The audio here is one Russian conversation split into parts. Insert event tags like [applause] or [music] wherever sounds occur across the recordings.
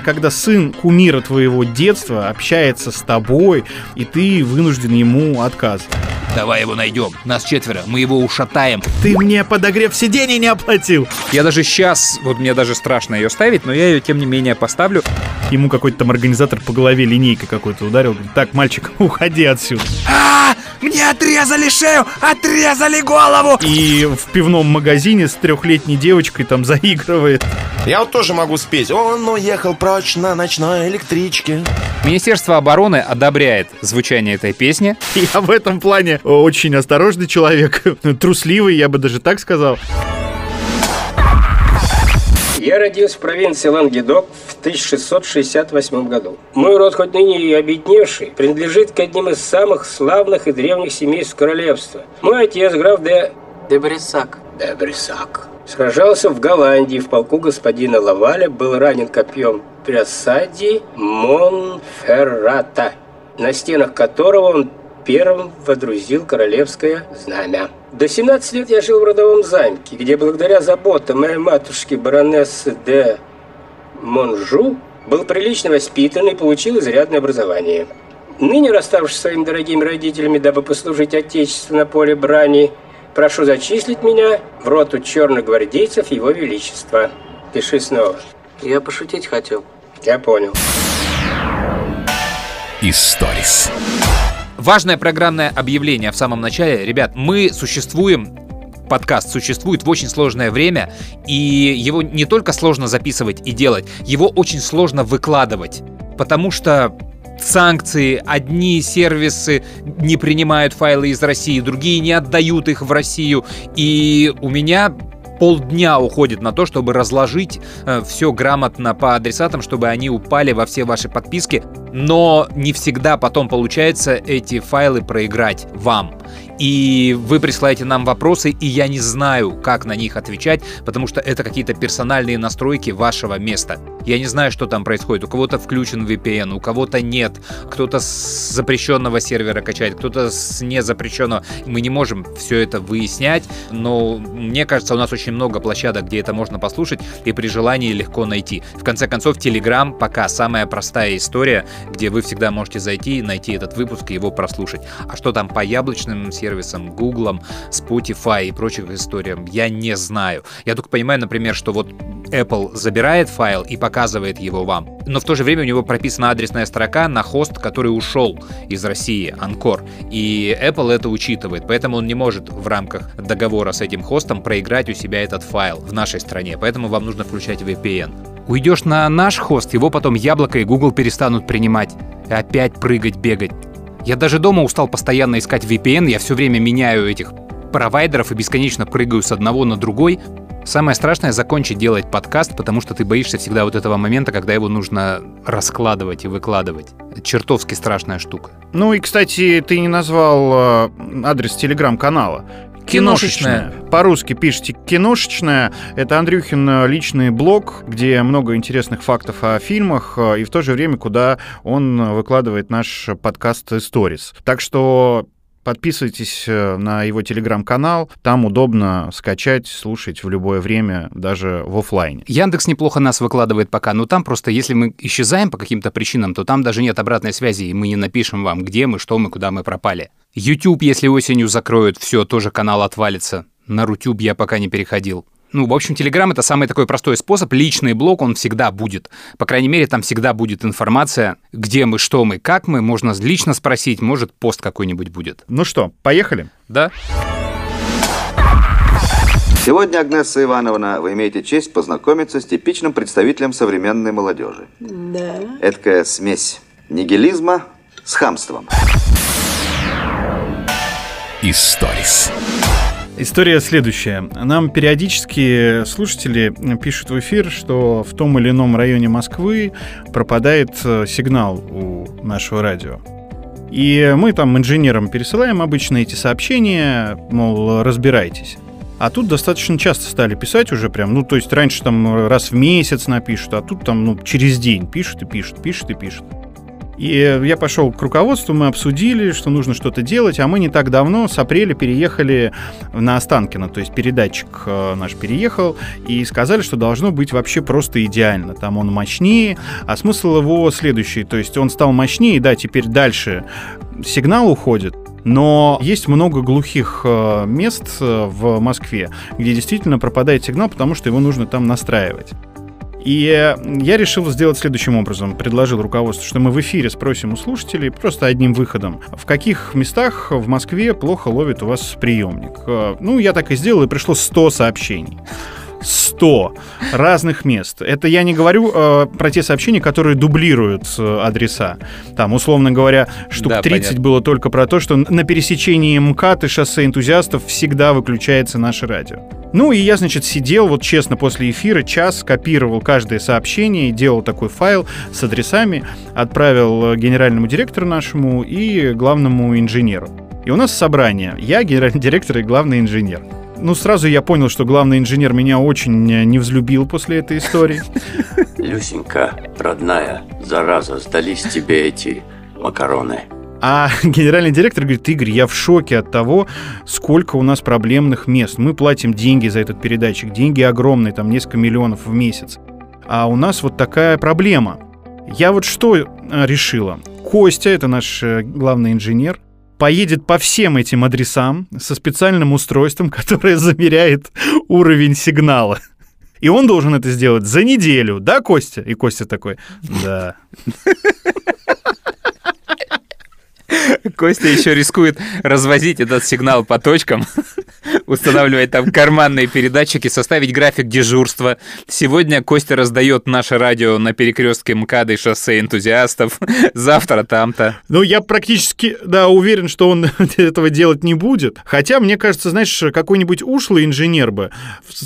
когда сын кумира твоего детства общается с тобой, и ты вынужден ему отказывать. Давай его найдем. Нас четверо, мы его ушатаем. Ты мне подогрев сидений не оплатил. Я даже сейчас, вот мне даже страшно ее ставить, но я ее тем не менее поставлю. Ему какой-то там организатор по голове линейкой какой-то ударил. Говорит, так, мальчик, [laughs] уходи отсюда. А, мне отрезали шею, отрезали голову. И в пивном магазине с трехлетней девочкой там [laughs] заигрывает. Я вот тоже могу спеть. Он уехал прочь на ночной электричке. Министерство обороны одобряет звучание этой песни. Я в этом плане очень осторожный человек, [laughs] трусливый, я бы даже так сказал. Я родился в провинции Лангедок в 1668 году. Мой род, хоть ныне и обедневший, принадлежит к одним из самых славных и древних семейств королевства. Мой отец, граф де... Де Брисак. Де Брисак. Сражался в Голландии в полку господина Лаваля, был ранен копьем при осаде Монферрата, на стенах которого он первым водрузил королевское знамя. До 17 лет я жил в родовом замке, где благодаря заботам моей матушки баронессы де Монжу был прилично воспитан и получил изрядное образование. Ныне, расставшись с своими дорогими родителями, дабы послужить Отечеству на поле брани, прошу зачислить меня в роту черных гвардейцев Его Величества. Пиши снова. Я пошутить хотел. Я понял. Историс. Важное программное объявление в самом начале. Ребят, мы существуем подкаст существует в очень сложное время, и его не только сложно записывать и делать, его очень сложно выкладывать, потому что санкции, одни сервисы не принимают файлы из России, другие не отдают их в Россию, и у меня полдня уходит на то, чтобы разложить э, все грамотно по адресатам, чтобы они упали во все ваши подписки, но не всегда потом получается эти файлы проиграть вам и вы присылаете нам вопросы, и я не знаю, как на них отвечать, потому что это какие-то персональные настройки вашего места. Я не знаю, что там происходит. У кого-то включен VPN, у кого-то нет. Кто-то с запрещенного сервера качает, кто-то с незапрещенного. Мы не можем все это выяснять, но мне кажется, у нас очень много площадок, где это можно послушать, и при желании легко найти. В конце концов, Telegram пока самая простая история, где вы всегда можете зайти, найти этот выпуск и его прослушать. А что там по яблочным сервисам, Гуглом, Spotify и прочих историям, я не знаю. Я только понимаю, например, что вот Apple забирает файл и показывает его вам, но в то же время у него прописана адресная строка на хост, который ушел из России, Анкор, и Apple это учитывает, поэтому он не может в рамках договора с этим хостом проиграть у себя этот файл в нашей стране, поэтому вам нужно включать VPN. Уйдешь на наш хост, его потом Яблоко и Google перестанут принимать. И опять прыгать, бегать. Я даже дома устал постоянно искать VPN, я все время меняю этих провайдеров и бесконечно прыгаю с одного на другой. Самое страшное — закончить делать подкаст, потому что ты боишься всегда вот этого момента, когда его нужно раскладывать и выкладывать. Чертовски страшная штука. Ну и, кстати, ты не назвал э, адрес телеграм-канала. Киношечная. По-русски пишите киношечная. Это Андрюхин э, личный блог, где много интересных фактов о фильмах, э, и в то же время, куда он выкладывает наш подкаст Stories. Так что Подписывайтесь э, на его телеграм-канал, там удобно скачать, слушать в любое время, даже в офлайне. Яндекс неплохо нас выкладывает пока, но там просто, если мы исчезаем по каким-то причинам, то там даже нет обратной связи, и мы не напишем вам, где мы, что мы, куда мы пропали. YouTube, если осенью закроют, все, тоже канал отвалится. На Рутюб я пока не переходил. Ну, в общем, Telegram — это самый такой простой способ. Личный блог, он всегда будет. По крайней мере, там всегда будет информация, где мы, что мы, как мы. Можно лично спросить, может, пост какой-нибудь будет. Ну что, поехали? Да. Сегодня, Агнесса Ивановна, вы имеете честь познакомиться с типичным представителем современной молодежи. Да. Эдакая смесь нигилизма с хамством. Историс. История следующая. Нам периодически слушатели пишут в эфир, что в том или ином районе Москвы пропадает э, сигнал у нашего радио. И мы там инженерам пересылаем обычно эти сообщения, мол, разбирайтесь. А тут достаточно часто стали писать уже прям, ну, то есть раньше там раз в месяц напишут, а тут там, ну, через день пишут и пишут, пишут и пишут. И я пошел к руководству, мы обсудили, что нужно что-то делать, а мы не так давно, с апреля, переехали на Останкино, то есть передатчик э, наш переехал, и сказали, что должно быть вообще просто идеально. Там он мощнее, а смысл его следующий, то есть он стал мощнее, да, теперь дальше сигнал уходит, но есть много глухих э, мест э, в Москве, где действительно пропадает сигнал, потому что его нужно там настраивать. И я решил сделать следующим образом. Предложил руководству, что мы в эфире спросим у слушателей просто одним выходом, в каких местах в Москве плохо ловит у вас приемник. Э, ну, я так и сделал, и пришло 100 сообщений. 100 разных мест. Это я не говорю э, про те сообщения, которые дублируют э, адреса. Там, условно говоря, штук Да, 30 понятно. было только про то, что на пересечении МКАД и шоссе энтузиастов всегда выключается наше радио. Ну и я, значит, сидел, вот честно, после эфира час, копировал каждое сообщение, делал такой файл с адресами, отправил э, генеральному директору нашему и главному инженеру. И у нас собрание. Я генеральный [laughs] директор и главный инженер. Ну, сразу я понял, что главный инженер меня очень э, не взлюбил после этой истории. Люсенька, родная, зараза, сдались тебе эти макароны. А генеральный директор говорит, Игорь, я в шоке от того, сколько у нас проблемных мест. Мы платим деньги за этот передатчик, деньги огромные, там несколько миллионов в месяц. А у нас вот такая проблема. Я вот что э, решила? Костя, это наш э, главный инженер, поедет по всем этим адресам со специальным устройством, [laughs] которое замеряет уровень сигнала. И он должен это сделать за неделю, да, Костя? И Костя такой, да. [laughs] [laughs] Костя еще рискует развозить этот сигнал по точкам, [laughs] устанавливать там карманные передатчики, составить график дежурства. Сегодня Костя раздает наше радио на перекрестке МКАДа и шоссе энтузиастов. [laughs] Завтра там-то. Ну, я практически, да, уверен, что он этого делать не будет. Хотя, мне кажется, знаешь, какой-нибудь ушлый инженер бы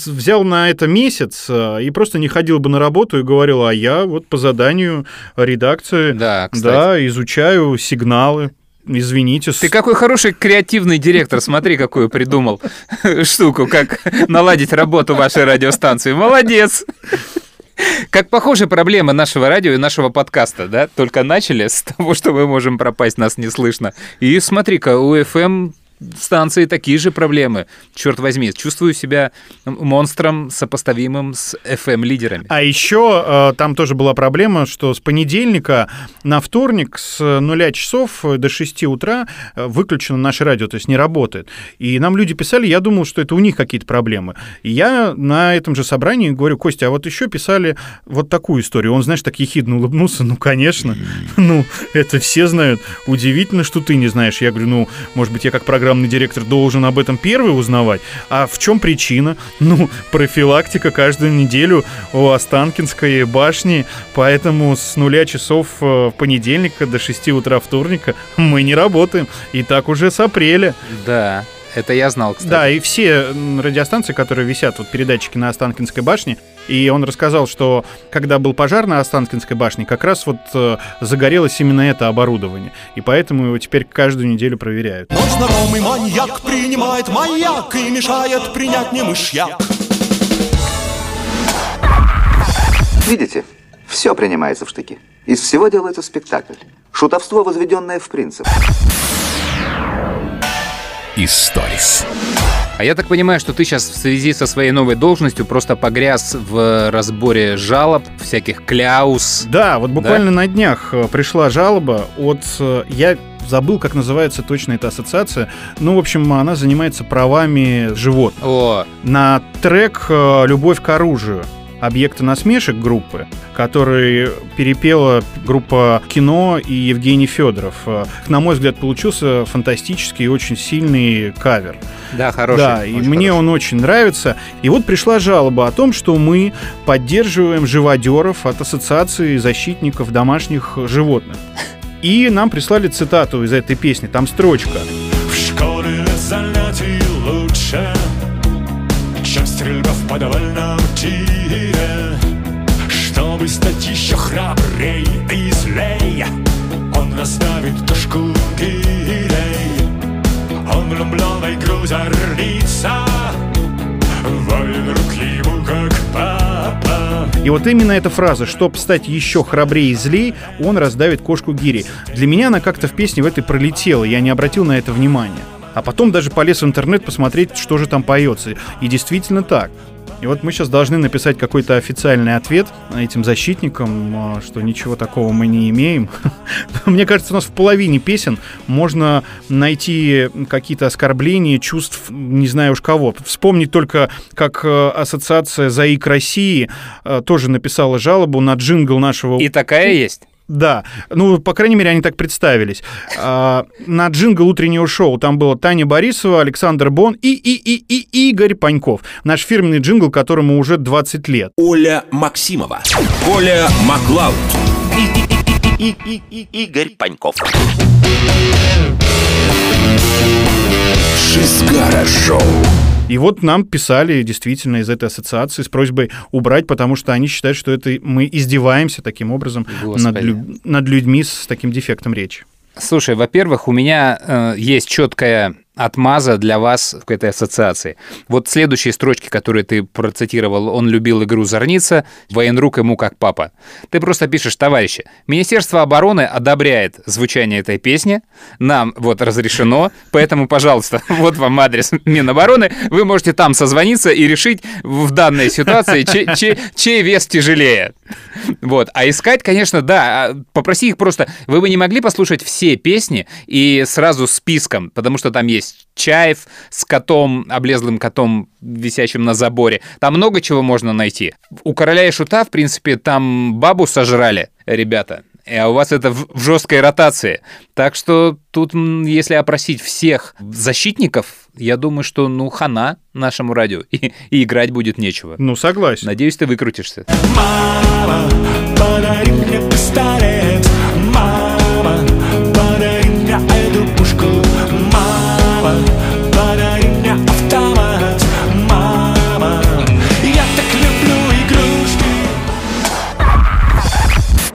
взял на это месяц э, и просто не ходил бы на работу и говорил, а я вот по заданию редакции, Да, кстати. да, изучаю сигналы. Извините. Ты какой хороший креативный директор, смотри, какую придумал [laughs] штуку, как наладить работу вашей радиостанции. Молодец! Как похожи проблемы нашего радио и нашего подкаста, да? Только начали с [laughs] того, что мы можем пропасть, нас не слышно. И смотри-ка, у FM станции такие же проблемы. Черт возьми, чувствую себя монстром, сопоставимым с FM-лидерами. А еще э, там тоже была проблема, что с понедельника на вторник с нуля часов до 6 утра э, выключено наше радио, то есть не работает. И нам люди писали, я думал, что это у них какие-то проблемы. И я на этом же собрании говорю, Костя, а вот еще писали вот такую историю. Он, знаешь, так ехидно улыбнулся, ну, конечно, ну, это все знают. Удивительно, что ты не знаешь. Я говорю, ну, может быть, я как программный директор должен об этом первый узнавать. А в чем причина? [laughs] Ну, профилактика каждую неделю у Останкинской башни, поэтому с нуля часов э, понедельника до 6 утра вторника мы не работаем. И так уже с апреля. Да, это я знал, кстати. Да, и все радиостанции, которые висят, вот передатчики на Останкинской башне, и он рассказал, что когда был пожар на Останкинской башне, как раз вот э, загорелось именно это оборудование. И поэтому его теперь каждую неделю проверяют. Но знакомый маньяк принимает маяк и мешает принять не мышьяк. Видите, все принимается в штыки. Из всего делается спектакль. Шутовство, возведенное в принцип. Историс. А я так понимаю, что ты сейчас в связи со своей новой должностью просто погряз в разборе жалоб, всяких кляус. Да, вот буквально на днях э, пришла жалоба от... э, Я забыл, как называется точно эта ассоциация. Ну, в общем, она занимается правами животных. О, на трек э, «Любовь к оружию» объекта насмешек группы, который перепела группа «Кино» и Евгений Федоров. Э, На мой взгляд, получился фантастический и очень сильный кавер. да, хороший. да, и мне хороший. он очень нравится. И вот пришла жалоба о том, что мы поддерживаем живодеров от Ассоциации защитников домашних животных. И нам прислали цитату из этой песни. Там строчка. В школе занятий лучше, чем стрельба в подвальном. Чтобы стать еще храбрей и злей, он наставит тушку гирей. Он влюбленный грузорница, воин рук ему как папа. И вот именно эта фраза «Чтоб стать еще храбрее и злей, он раздавит кошку гири». Для меня она как-то в песне в этой пролетела, я не обратил на это внимания. А потом даже полез в интернет посмотреть, что же там поется. И действительно так. И вот мы сейчас должны написать какой-то официальный ответ этим защитникам, а, что ничего такого мы не имеем. [laughs] Мне кажется, у нас в половине песен можно найти какие-то оскорбления, чувств, не знаю уж кого. Вспомнить только, как э, ассоциация «Заик России» э, тоже написала жалобу на джингл нашего... И такая есть? Да, ну, по крайней мере, они так представились. А, на джингл утреннего шоу там было Таня Борисова, Александр Бон и, и, и, и Игорь Паньков. Наш фирменный джингл, которому уже 20 лет. Оля Максимова. Коля Маклауд. И, и, и, и, Игорь Паньков. Шизгара Шоу. И вот нам писали действительно из этой ассоциации с просьбой убрать, потому что они считают, что это мы издеваемся таким образом над, лю- над людьми с таким дефектом речи. Слушай, во-первых, у меня э, есть четкая отмаза для вас в этой ассоциации. Вот следующие строчки, которые ты процитировал, он любил игру «Зорница», военрук ему как папа. Ты просто пишешь, товарищи, Министерство обороны одобряет звучание этой песни, нам вот разрешено, поэтому, пожалуйста, [laughs] вот вам адрес Минобороны, вы можете там созвониться и решить в данной ситуации, чей, чей, чей вес тяжелее. Вот. А искать, конечно, да, а попроси их просто, вы бы не могли послушать все песни и сразу списком, потому что там есть Чаев с котом, облезлым котом, висящим на заборе. Там много чего можно найти. У короля и шута, в принципе, там бабу сожрали, ребята. А у вас это в, в жесткой ротации. Так что тут, если опросить всех защитников, я думаю, что ну хана нашему радио. [laughs] И, и играть будет нечего. Ну, согласен. Надеюсь, ты выкрутишься. Мама, подари мне пистолет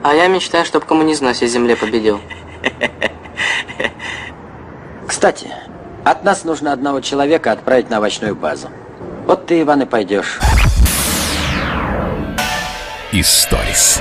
А я мечтаю, чтобы коммунизм на всей земле победил. Кстати, от нас нужно одного человека отправить на овощную базу. Вот ты, Иван, и пойдешь. Историс.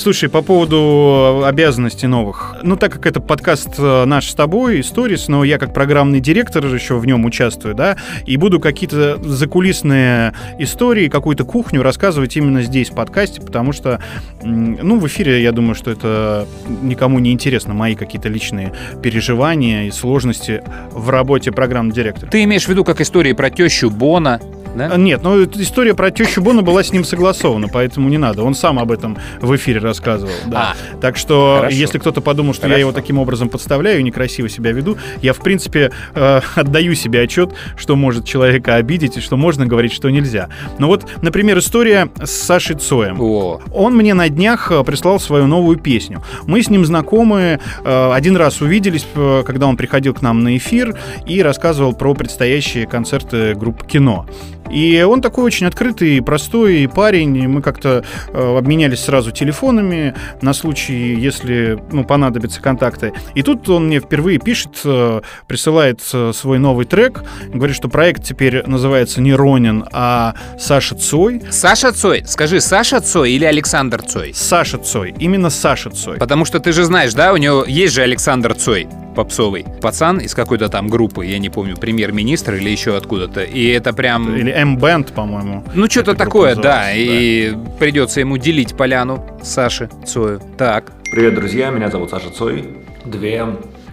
Слушай, по поводу обязанностей новых. Ну, так как это подкаст э, наш с тобой, Stories, но я как программный директор еще в нем участвую, да, и буду какие-то закулисные истории, какую-то кухню рассказывать именно здесь, в подкасте, потому что, ну, в эфире, я думаю, что это никому не интересно, мои какие-то личные переживания и сложности в работе программного директора. Ты имеешь в виду как истории про тещу Бона, да? А, Нет, ну эта история про тещу Бона была с ним согласована, поэтому не надо. Он сам об этом в эфире рассказывал. Да. Так что, Хорошо. если кто-то подумал, что я Хорошо. его таким образом подставляю и некрасиво себя веду, я, в принципе, э, [laughs] отдаю себе отчет, что может человека обидеть и что можно говорить, что нельзя. Но вот, например, история с Сашей Цоем. О, Он мне на днях э, прислал свою новую песню. Мы с ним знакомы, э, один раз увиделись, э, когда он приходил к нам на эфир и рассказывал про предстоящие концерты группы «Кино». И он такой очень открытый, и простой парень. Мы как-то э, обменялись сразу телефонами на случай, если ну, понадобятся контакты. И тут он мне впервые пишет, э, присылает э, свой новый трек, говорит, что проект теперь называется не Ронин, а Саша Цой. Саша Цой. Скажи, Саша Цой или Александр Цой? Саша Цой, именно Саша Цой. Потому что ты же знаешь, да, у него есть же Александр Цой попсовый. Пацан из какой-то там группы, я не помню, премьер-министр или еще откуда-то. И это прям... Или M-Band, по-моему. Ну, что-то такое, да. называется, И придется ему делить поляну Саши Цою. Так. Привет, друзья, меня зовут Саша Цой. Две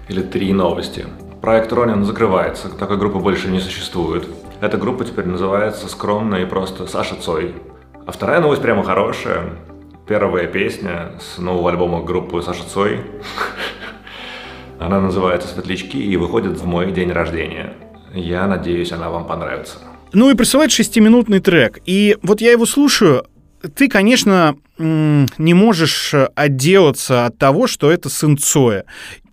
или три новости. Проект Ронин закрывается, такой группы больше не существует. Эта группа теперь называется скромно и просто Саша Цой. А вторая новость прямо хорошая. Первая песня с нового альбома группы Саша Цой. [laughs] Она называется «Светлячки» и выходит в мой день рождения. Я надеюсь, она вам понравится. Ну и присылает шестиминутный трек. И вот я его слушаю. Ты, конечно, не можешь отделаться от того, что это сын Цоя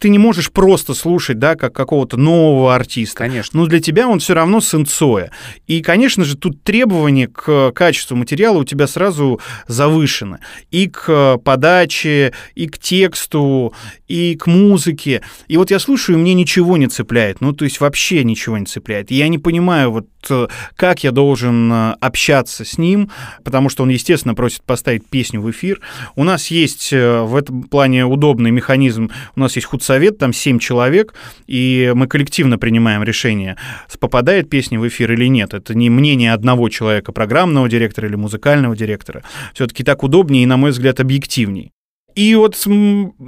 ты не можешь просто слушать, да, как какого-то нового артиста. Конечно. Но для тебя он все равно сын Цоя. И, конечно же, тут требования к качеству материала у тебя сразу завышены. И к подаче, и к тексту, и к музыке. И вот я слушаю, и мне ничего не цепляет. Ну, то есть вообще ничего не цепляет. И я не понимаю, вот э, как я должен э, общаться с ним, потому что он, естественно, просит поставить песню в эфир. У нас есть э, в этом плане удобный механизм. У нас есть худсовет, совет, там 7 человек, и мы коллективно принимаем решение, попадает песня в эфир или нет. Это не мнение одного человека, программного директора или музыкального директора. Все-таки так удобнее и, на мой взгляд, объективней. И вот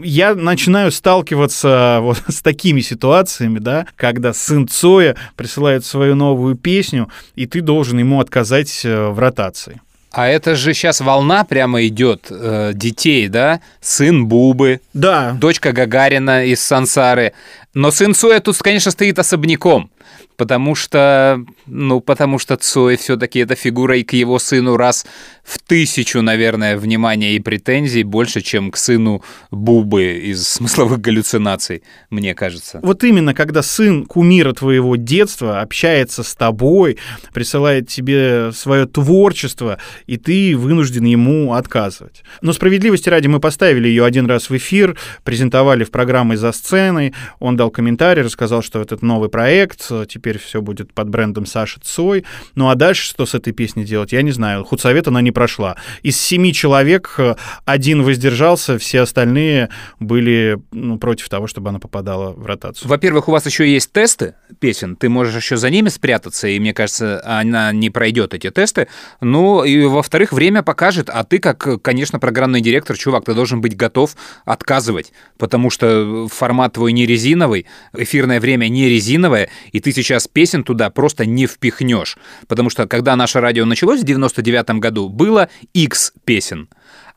я начинаю сталкиваться вот [laughs] с такими ситуациями, да, когда сын Цоя присылает свою новую песню, и ты должен ему отказать э, в ротации. А это же сейчас волна прямо идет э, детей, да? Сын Бубы, да. дочка Гагарина из Сансары. Но сын Цоя тут, конечно, стоит особняком потому что, ну, потому что Цой все-таки эта фигура и к его сыну раз в тысячу, наверное, внимания и претензий больше, чем к сыну Бубы из смысловых галлюцинаций, мне кажется. Вот именно, когда сын кумира твоего детства общается с тобой, присылает тебе свое творчество, и ты вынужден ему отказывать. Но справедливости ради мы поставили ее один раз в эфир, презентовали в программе «За сценой», он дал комментарий, рассказал, что этот новый проект, теперь все будет под брендом Саши Цой. Ну а дальше что с этой песней делать, я не знаю. Худсовет она не прошла. Из семи человек э, один воздержался, все остальные были ну, против того, чтобы она попадала в ротацию. Во-первых, у вас еще есть тесты песен, ты можешь еще за ними спрятаться, и мне кажется, она не пройдет эти тесты. Ну, и во-вторых, время покажет, а ты, как, конечно, программный директор, чувак, ты должен быть готов отказывать, потому что формат твой не резиновый, эфирное время не резиновое, и ты сейчас песен туда просто не впихнешь. Потому что когда наше радио началось в 99 году, было X песен.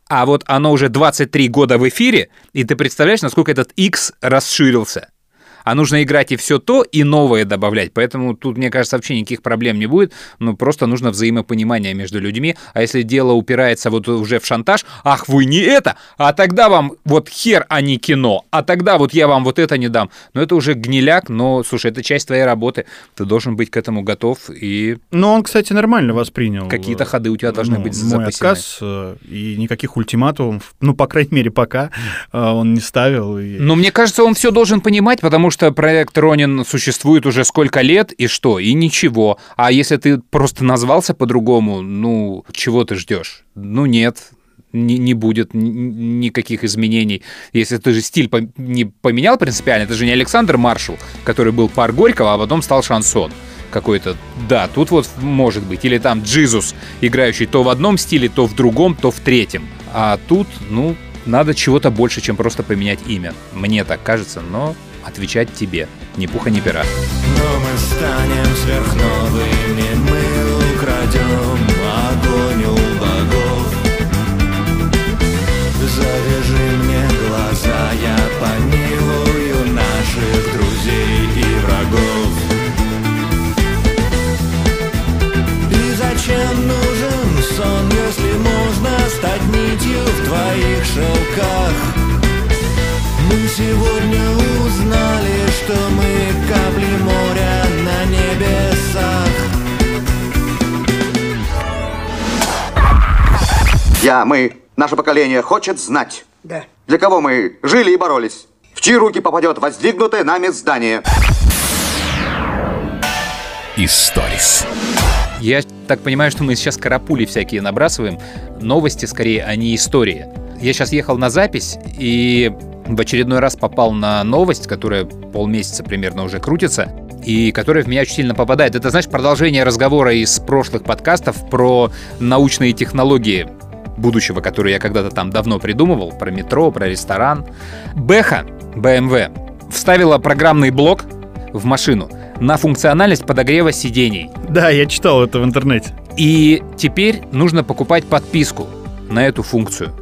А вот оно уже 23 года в эфире, и ты представляешь, насколько этот X расширился а нужно играть и все то, и новое добавлять. Поэтому тут, мне кажется, вообще никаких проблем не будет. Ну, просто нужно взаимопонимание между людьми. А если дело упирается вот уже в шантаж, ах, вы не это, а тогда вам вот хер, а не кино, а тогда вот я вам вот это не дам. Но это уже гниляк, но, слушай, это часть твоей работы. Ты должен быть к этому готов и... Но он, кстати, нормально воспринял. Какие-то ходы у тебя должны ну, быть мой запасены. отказ, э, и никаких ультиматумов, ну, по крайней мере, пока э, он не ставил. И... Но мне кажется, он все должен понимать, потому что проект Ронин существует уже сколько лет, и что? И ничего. А если ты просто назвался по-другому, ну, чего ты ждешь? Ну, нет, не, не будет никаких изменений. Если ты же стиль по не поменял принципиально, это же не Александр Маршал, который был пар Горького, а потом стал шансон какой-то. Да, тут вот может быть. Или там Джизус, играющий то в одном стиле, то в другом, то в третьем. А тут, ну, надо чего-то больше, чем просто поменять имя. Мне так кажется, но отвечать тебе. Ни пуха, ни пера. Но мы станем сверхновыми, мы украдем огонь у богов. Завяжи мне глаза, я помилую наших друзей и врагов. И зачем нужен сон, если можно стать нитью в твоих шелках? Мы сегодня что мы капли моря на небесах. Я, мы, наше поколение хочет знать. Да. Для кого мы жили и боролись? В чьи руки попадет воздвигнутое нами здание? Историс. Я так понимаю, что мы сейчас карапули всякие набрасываем. Новости, скорее, а не истории. Я сейчас ехал на запись, и в очередной раз попал на новость, которая полмесяца примерно уже крутится, и которая в меня очень сильно попадает. Это, знаешь, продолжение разговора из прошлых подкастов про научные технологии будущего, которые я когда-то там давно придумывал, про метро, про ресторан. Бэха, BMW, вставила программный блок в машину на функциональность подогрева сидений. Да, я читал это в интернете. И теперь нужно покупать подписку на эту функцию.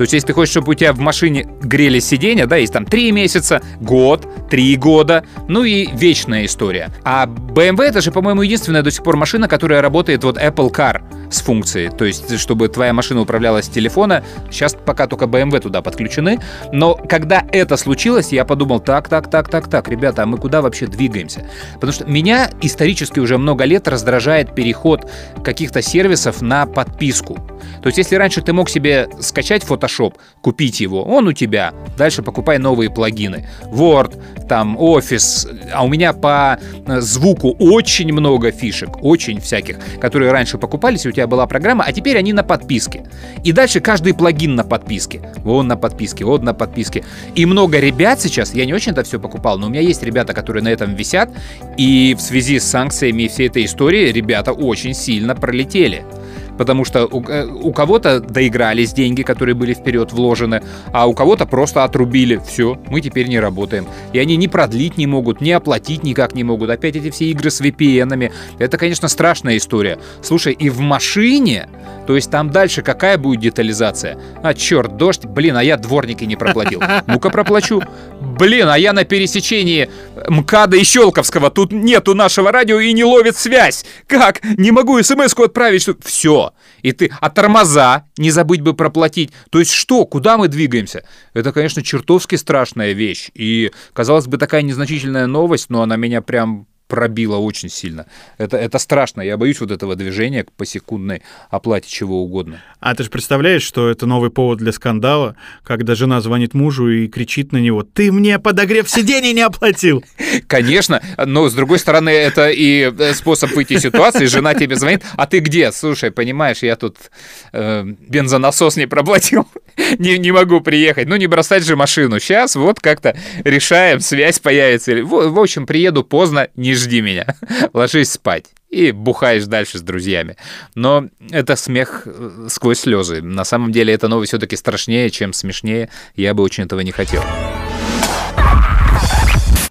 То есть, если ты хочешь, чтобы у тебя в машине грели сиденья, да, есть там 3 месяца, год, 3 года, ну и вечная история. А BMW это же, по-моему, единственная до сих пор машина, которая работает вот Apple Car с функцией. То есть, чтобы твоя машина управлялась с телефона. Сейчас пока только BMW туда подключены. Но когда это случилось, я подумал, так, так, так, так, так, ребята, а мы куда вообще двигаемся? Потому что меня исторически уже много лет раздражает переход каких-то сервисов на подписку. То есть, если раньше ты мог себе скачать Photoshop, купить его, он у тебя, дальше покупай новые плагины. Word, там, Office, а у меня по э, звуку очень много фишек, очень всяких, которые раньше покупались, и у тебя была программа, а теперь они на подписке. И дальше каждый плагин на подписке. Вон на подписке, вот на подписке. И много ребят сейчас, я не очень это все покупал, но у меня есть ребята, которые на этом висят, и в связи с санкциями и всей этой историей ребята очень сильно пролетели потому что у, э, у кого-то доигрались деньги, которые были вперед вложены, а у кого-то просто отрубили. Все, мы теперь не работаем. И они ни продлить не могут, ни оплатить никак не могут. Опять эти все игры с VPN-ами. Это, конечно, страшная история. Слушай, и в машине, то есть там дальше какая будет детализация? А, черт, дождь, блин, а я дворники не проплатил. Ну-ка проплачу. Блин, а я на пересечении МКАДа и Щелковского. Тут нету нашего радио и не ловит связь. Как? Не могу смс-ку отправить. Что... Все. И ты... А тормоза не забыть бы проплатить. То есть что? Куда мы двигаемся? Это, конечно, чертовски страшная вещь. И, казалось бы, такая незначительная новость, но она меня прям пробило очень сильно. Это, это страшно. Я боюсь вот этого движения по секундной оплате чего угодно. А ты же представляешь, что это новый повод для скандала, когда жена звонит мужу и кричит на него, ты мне подогрев сидений не оплатил. Конечно, но с другой стороны, это и э, способ выйти из ситуации. Жена тебе звонит, а ты где? Слушай, понимаешь, я тут э, бензонасос не проплатил, [laughs] не, не могу приехать. Ну, не бросать же машину. Сейчас вот как-то решаем, связь появится. В, в общем, приеду поздно, не жди меня, [laughs] ложись спать и бухаешь дальше с друзьями. Но это смех э, сквозь слезы. На самом деле эта новость все-таки страшнее, чем смешнее. Я бы очень этого не хотел.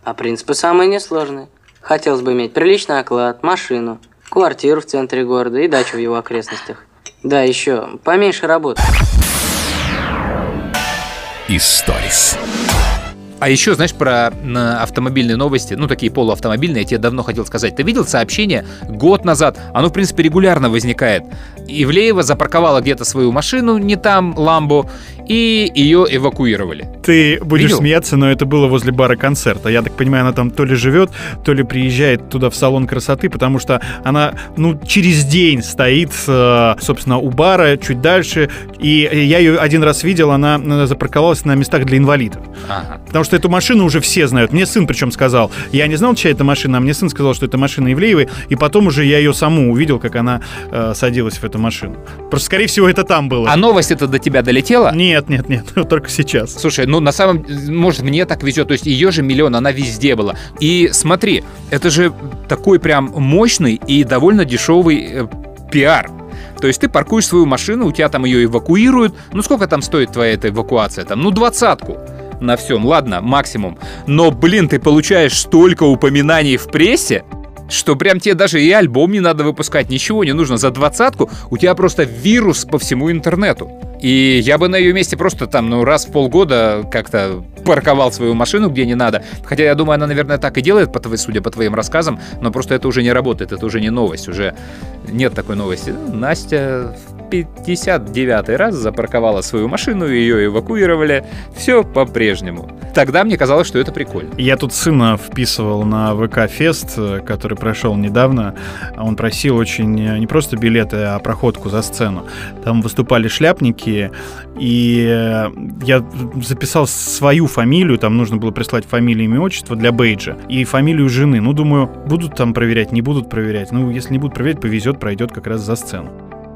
А принципы самые несложные. Хотелось бы иметь приличный оклад, машину, квартиру в центре города и дачу в его окрестностях. Да, еще поменьше работы. Историс. А еще, знаешь, про автомобильные новости, ну, такие полуавтомобильные, я тебе давно хотел сказать. Ты видел сообщение год назад? Оно, в принципе, регулярно возникает. Ивлеева запарковала где-то свою машину, не там, ламбу, и ее эвакуировали. Ты будешь Видел? смеяться, но это было возле бара концерта. Я так понимаю, она там то ли живет, то ли приезжает туда в салон красоты, потому что она, ну, через день стоит, э, собственно, у бара, чуть дальше. И я ее один раз видел, она запарковалась на местах для инвалидов. Ага. Потому что эту машину уже все знают. Мне сын причем сказал. Я не знал, чья это машина, а мне сын сказал, что это машина Ивлеевой. И потом уже я ее саму увидел, как она э, садилась в эту машину. Просто, скорее всего, это там было. А новость это до тебя долетела? Нет, нет, нет, нет, [laughs] только сейчас. Слушай, ну на самом может, мне так везет. То есть ее же миллион, она везде была. И смотри, это же такой прям мощный и довольно дешевый э, пиар. То есть ты паркуешь свою машину, у тебя там ее эвакуируют. Ну сколько там стоит твоя эта эвакуация? Там, ну двадцатку на всем, ладно, максимум. Но, блин, ты получаешь столько упоминаний в прессе, что прям тебе даже и альбом не надо выпускать, ничего не нужно. За двадцатку у тебя просто вирус по всему интернету. И я бы на ее месте просто там, ну, раз в полгода как-то парковал свою машину где не надо. Хотя я думаю, она, наверное, так и делает, судя по твоим рассказам, но просто это уже не работает, это уже не новость, уже нет такой новости. Настя 59 раз запарковала свою машину, ее эвакуировали. Все по-прежнему. Тогда мне казалось, что это прикольно. Я тут сына вписывал на ВК-фест, который прошел недавно. Он просил очень не просто билеты, а проходку за сцену. Там выступали шляпники, и я записал свою фамилию, там нужно было прислать фамилию, имя, отчество для бейджа, и фамилию жены. Ну, думаю, будут там проверять, не будут проверять. Ну, если не будут проверять, повезет, пройдет как раз за сцену.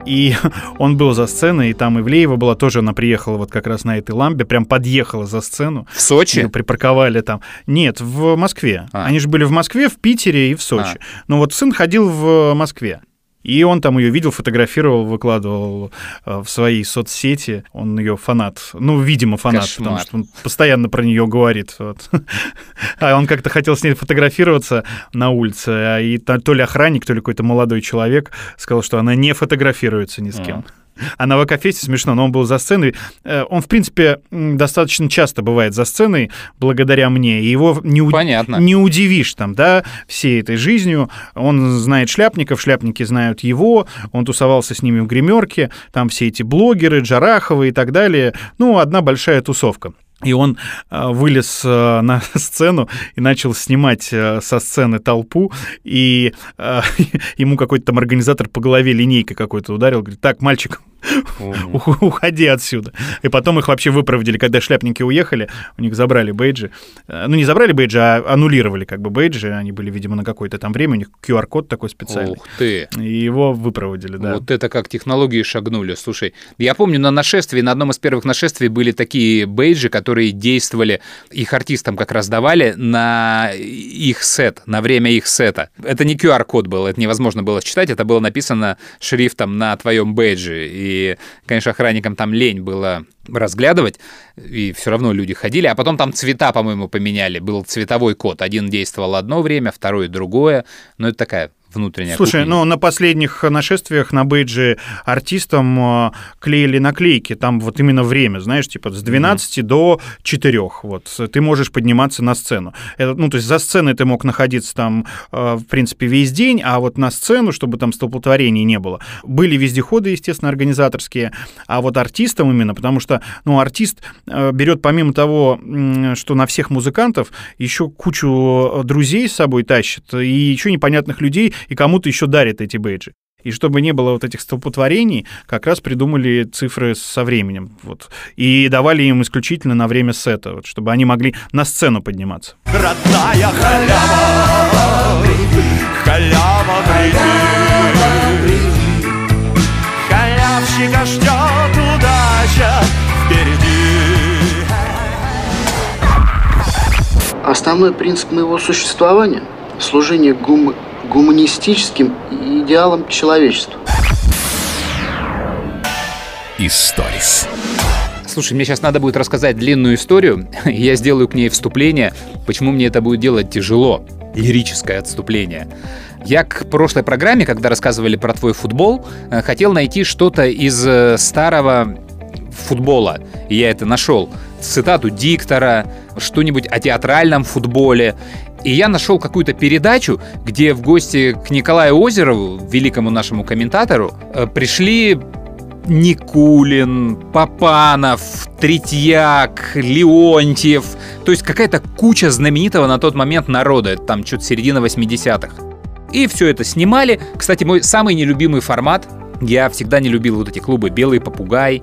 И [laughs] он был за сценой, и там Ивлеева была тоже, она приехала вот как раз на этой ламбе, прям подъехала за сцену. В Сочи? Ее припарковали там. Нет, в Москве. А. Они же были в Москве, в Питере и в Сочи. А. Но вот сын ходил в Москве. И он там ее видел, фотографировал, выкладывал э, в свои соцсети. Он ее фанат. Ну, видимо, фанат, Кошмар. потому что он постоянно про нее говорит. Вот. А он как-то хотел с ней фотографироваться на улице, а и то ли охранник, то ли какой-то молодой человек сказал, что она не фотографируется ни с кем. А на ВК-фесте смешно, но он был за сценой. Э, он, в принципе, достаточно часто бывает за сценой, благодаря мне. И его не, у... не удивишь там, да, всей этой жизнью. Он знает шляпников, шляпники знают его, он тусовался с ними в гримерке, там все эти блогеры, Джараховы и так далее. Ну, одна большая тусовка. И он э, вылез э, на [laughs] сцену и начал снимать э, со сцены толпу, и [laughs] ему какой-то там организатор по голове линейкой какой-то ударил, говорит, так, мальчик, уходи отсюда. И потом их вообще выпроводили, когда шляпники уехали, у них забрали бейджи. Ну, не забрали бейджи, а аннулировали как бы бейджи, они были, видимо, на какое-то там время, у них QR-код такой специальный. Ух ты! И его выпроводили, да. Вот это как технологии шагнули. Слушай, я помню на нашествии, на одном из первых нашествий были такие бейджи, которые действовали, их артистам как раз давали на их сет, на время их сета. Это не QR-код был, это невозможно было читать, это было написано шрифтом на твоем бейджи. И, конечно, охранникам там лень было разглядывать, и все равно люди ходили. А потом там цвета, по-моему, поменяли. Был цветовой код. Один действовал одно время, второй другое. Но это такая внутренняя Слушай, кухня. ну на последних нашествиях на бейджи артистам э, клеили наклейки, там вот именно время, знаешь, типа с 12 mm-hmm. до 4, вот, ты можешь подниматься на сцену. Это, ну, то есть за сценой ты мог находиться там, э, в принципе, весь день, а вот на сцену, чтобы там столпотворений не было. Были вездеходы, естественно, организаторские, а вот артистам именно, потому что, ну, артист э, берет помимо того, что на всех музыкантов, еще кучу друзей с собой тащит, и еще непонятных людей, и кому-то еще дарит эти бейджи. И чтобы не было вот этих столпотворений, как раз придумали цифры со временем. Вот. И давали им исключительно на время сета, вот, чтобы они могли на сцену подниматься. Родная халява, халява приди. Халявщика ждет удача впереди. Основной принцип моего существования – служение гум гуманистическим идеалом человечества. Историс. Слушай, мне сейчас надо будет рассказать длинную историю. [laughs] Я сделаю к ней вступление. Почему мне это будет делать тяжело? Лирическое отступление. Я к прошлой программе, когда рассказывали про твой футбол, э, хотел найти что-то из э, старого футбола. И я это нашел. Цитату диктора, что-нибудь о театральном футболе. И я нашел какую-то передачу, где в гости к Николаю Озерову, великому нашему комментатору, э, пришли Никулин, Папанов, Третьяк, Леонтьев. То есть какая-то куча знаменитого на тот момент народа. Там что-то середина 80-х. И все это снимали. Кстати, мой самый нелюбимый формат я всегда не любил вот эти клубы «Белый попугай»,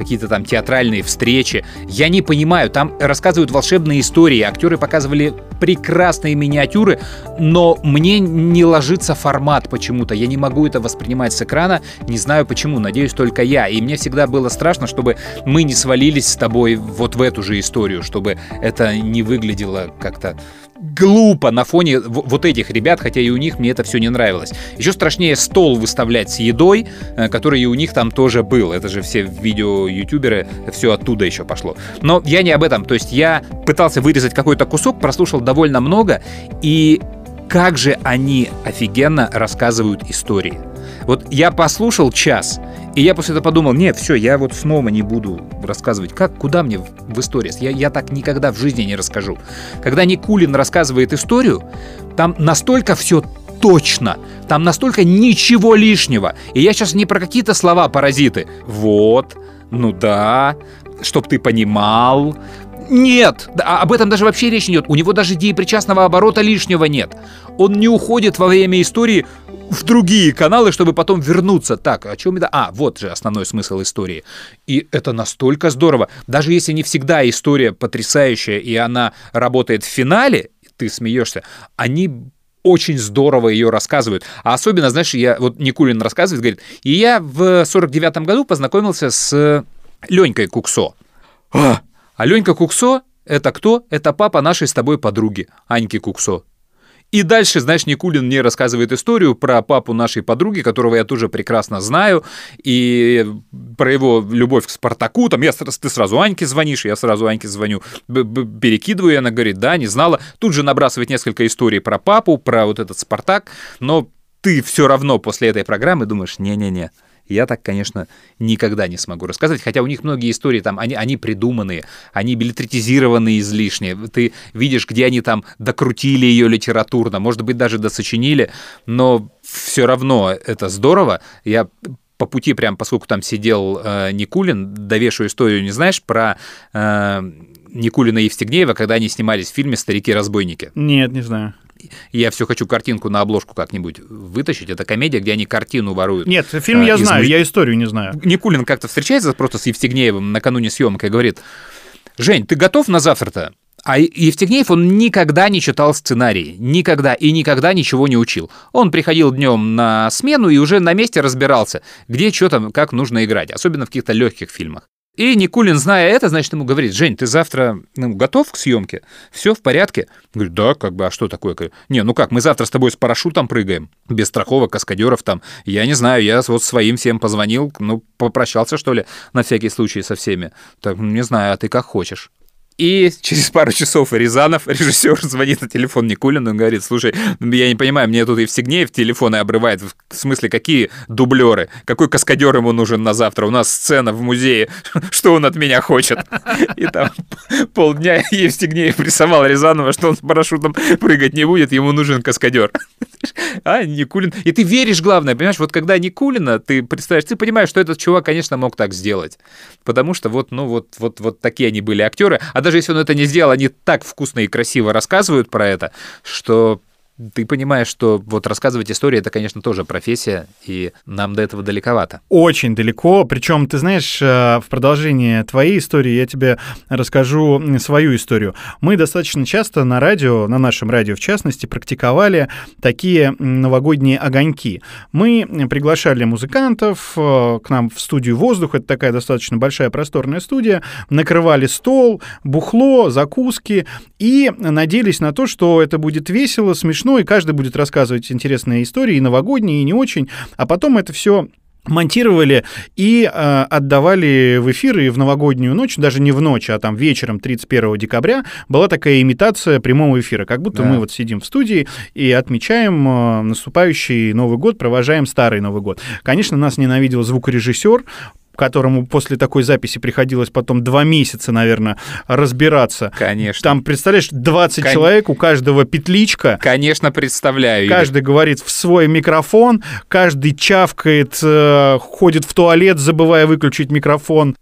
какие-то там театральные встречи. Я не понимаю, там рассказывают волшебные истории, актеры показывали прекрасные миниатюры, но мне не ложится формат почему-то. Я не могу это воспринимать с экрана, не знаю почему, надеюсь только я. И мне всегда было страшно, чтобы мы не свалились с тобой вот в эту же историю, чтобы это не выглядело как-то глупо на фоне вот этих ребят, хотя и у них мне это все не нравилось. Еще страшнее стол выставлять с едой, э, который и у них там тоже был. Это же все видео-ютуберы, все оттуда еще пошло. Но я не об этом. То есть я пытался вырезать какой-то кусок, прослушал довольно много, и как же они офигенно рассказывают истории. Вот я послушал час, и я после этого подумал, нет, все, я вот снова не буду рассказывать, как, куда мне в, в истории. Я, я так никогда в жизни не расскажу. Когда Никулин рассказывает историю, там настолько все точно. Там настолько ничего лишнего. И я сейчас не про какие-то слова-паразиты. Вот, ну да, чтоб ты понимал. Нет, а об этом даже вообще речь не идет. У него даже причастного оборота лишнего нет. Он не уходит во время истории в другие каналы, чтобы потом вернуться. Так, о чем это? А, вот же основной смысл истории. И это настолько здорово. Даже если не всегда история потрясающая, и она работает в финале, ты смеешься, они очень здорово ее рассказывают. А особенно, знаешь, я вот Никулин рассказывает, говорит, и я в 49-м году познакомился с Ленькой Куксо. А, а Ленька Куксо — это кто? Это папа нашей с тобой подруги, Аньки Куксо. И дальше, знаешь, Никулин мне рассказывает историю про папу нашей подруги, которого я тоже прекрасно знаю, и про его любовь к Спартаку. Там я, ты сразу Аньке звонишь, я сразу Аньке звоню, перекидываю, и она говорит, да, не знала. Тут же набрасывает несколько историй про папу, про вот этот Спартак, но ты все равно после этой программы думаешь, не-не-не, Я так, конечно, никогда не смогу рассказывать, хотя у них многие истории там, они, они придуманные, они билетритизированы излишне. Ты видишь, где они там докрутили ее литературно, может быть, даже досочинили, но все равно это здорово. Я по пути, прям поскольку там сидел э, Никулин, довешу историю, не знаешь, про э, Никулина и Евстигнеева, когда они снимались в фильме «Старики-разбойники». Нет, не знаю. Я все хочу картинку на обложку как-нибудь вытащить. Это комедия, где они картину воруют. Нет, фильм я из знаю, я историю не знаю. Никулин как-то встречается просто с Евстигнеевым накануне съемок и говорит, Жень, ты готов на завтра-то? А Евстигнеев, он никогда не читал сценарий, никогда и никогда ничего не учил. Он приходил днем на смену и уже на месте разбирался, где что там, как нужно играть, особенно в каких-то легких фильмах. И Никулин, зная это, значит, ему говорит, Жень, ты завтра ну, готов к съемке? Все в порядке? Говорит, да, как бы, а что такое? Не, ну как, мы завтра с тобой с парашютом прыгаем, без страховок, каскадеров там. Я не знаю, я вот своим всем позвонил, ну, попрощался, что ли, на всякий случай со всеми. Так, не знаю, а ты как хочешь. И через пару часов Рязанов, режиссер, звонит на телефон Никулину и говорит, слушай, я не понимаю, мне тут и Евстигнеев телефоны обрывает. В смысле, какие дублеры? Какой каскадер ему нужен на завтра? У нас сцена в музее. [laughs] Что он от меня хочет? И там [laughs] полдня Евстигнеев рисовал Рязанова, что он с парашютом прыгать не будет, ему нужен каскадер. [laughs] А, Никулин. И ты веришь, главное, понимаешь, вот когда Никулина, ты представляешь, ты понимаешь, что этот чувак, конечно, мог так сделать. Потому что вот, ну, вот, вот, вот такие они были актеры. А даже если он это не сделал, они так вкусно и красиво рассказывают про это, что ты понимаешь, что вот рассказывать истории это, конечно, тоже профессия, и нам до этого далековато. Очень далеко. Причем, ты знаешь, э, в продолжение твоей истории я тебе расскажу свою историю. Мы достаточно часто на радио, на нашем радио в частности, практиковали такие новогодние огоньки. Мы приглашали музыкантов э, к нам в студию «Воздух», это такая достаточно большая просторная студия, накрывали стол, бухло, закуски и надеялись на то, что это будет весело, смешно, и каждый будет рассказывать интересные истории, и новогодние, и не очень, а потом это все монтировали и э, отдавали в эфир и в новогоднюю ночь, даже не в ночь, а там вечером 31 декабря была такая имитация прямого эфира, как будто Да. мы вот сидим в студии и отмечаем э, наступающий Новый год, провожаем старый Новый год. Конечно, нас ненавидел звукорежиссер, которому после такой записи приходилось потом два месяца, наверное, разбираться. Конечно. Там, представляешь, 20 Кон- человек, у каждого петличка. Конечно, представляю. Игорь. Каждый говорит в свой микрофон, каждый чавкает, э, ходит в туалет, забывая выключить микрофон,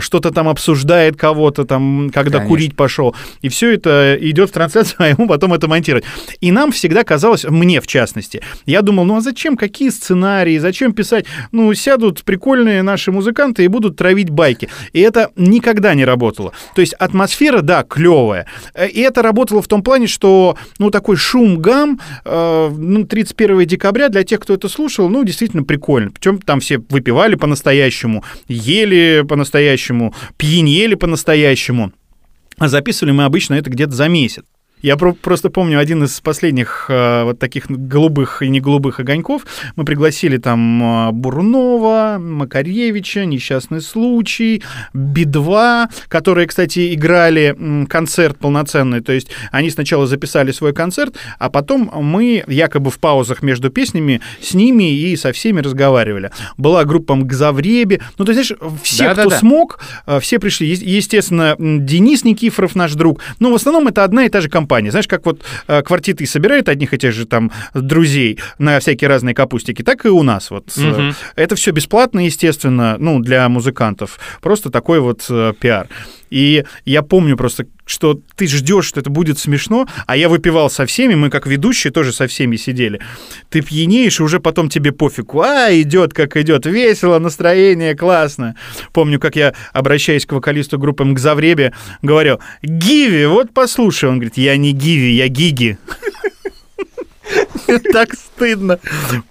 что-то там обсуждает кого-то там, когда Конечно. курить пошел. И все это идет в трансляцию, [laughs] а ему потом это монтировать. И нам всегда казалось, мне в частности, я думал, ну а зачем, какие сценарии, зачем писать? Ну, сядут прикольные наши музыканты и будут травить байки. И это никогда не работало. То есть атмосфера, да, клевая. И это работало в том плане, что, ну, такой шум-гам, э, ну, 31 декабря для тех, кто это слушал, ну, действительно прикольно. Причем там все выпивали по-настоящему, ели по-настоящему, пьянели по-настоящему. А записывали мы обычно это где-то за месяц. Я про- просто помню один из последних э, вот таких голубых и не голубых огоньков. Мы пригласили там э, Бурунова, Макаревича, Несчастный случай, Би-2, которые, кстати, играли концерт полноценный. То есть они сначала записали свой концерт, а потом мы якобы в паузах между песнями с ними и со всеми разговаривали. Была группа Мгзавреби. Ну, то есть, знаешь, все, кто Да-да-да. смог, э, все пришли. Е- Естественно, Денис Никифоров, наш друг. Но в основном это одна и та же компания. Знаешь, как вот э, квартиты собирают одних и тех же там друзей на всякие разные капустики, так и у нас. Вот Мгм. это все бесплатно, естественно, ну, для музыкантов. Просто такой вот э, пиар. И я помню просто, что ты ждешь, что это будет смешно, а я выпивал со всеми, мы как ведущие тоже со всеми сидели. Ты пьянеешь, и уже потом тебе пофигу. А, идет как идет, весело, настроение классно. Помню, как я, обращаясь к вокалисту группы Мгзавребе, говорил, Гиви, вот послушай. Он говорит, я не Гиви, я Гиги. Так стыдно.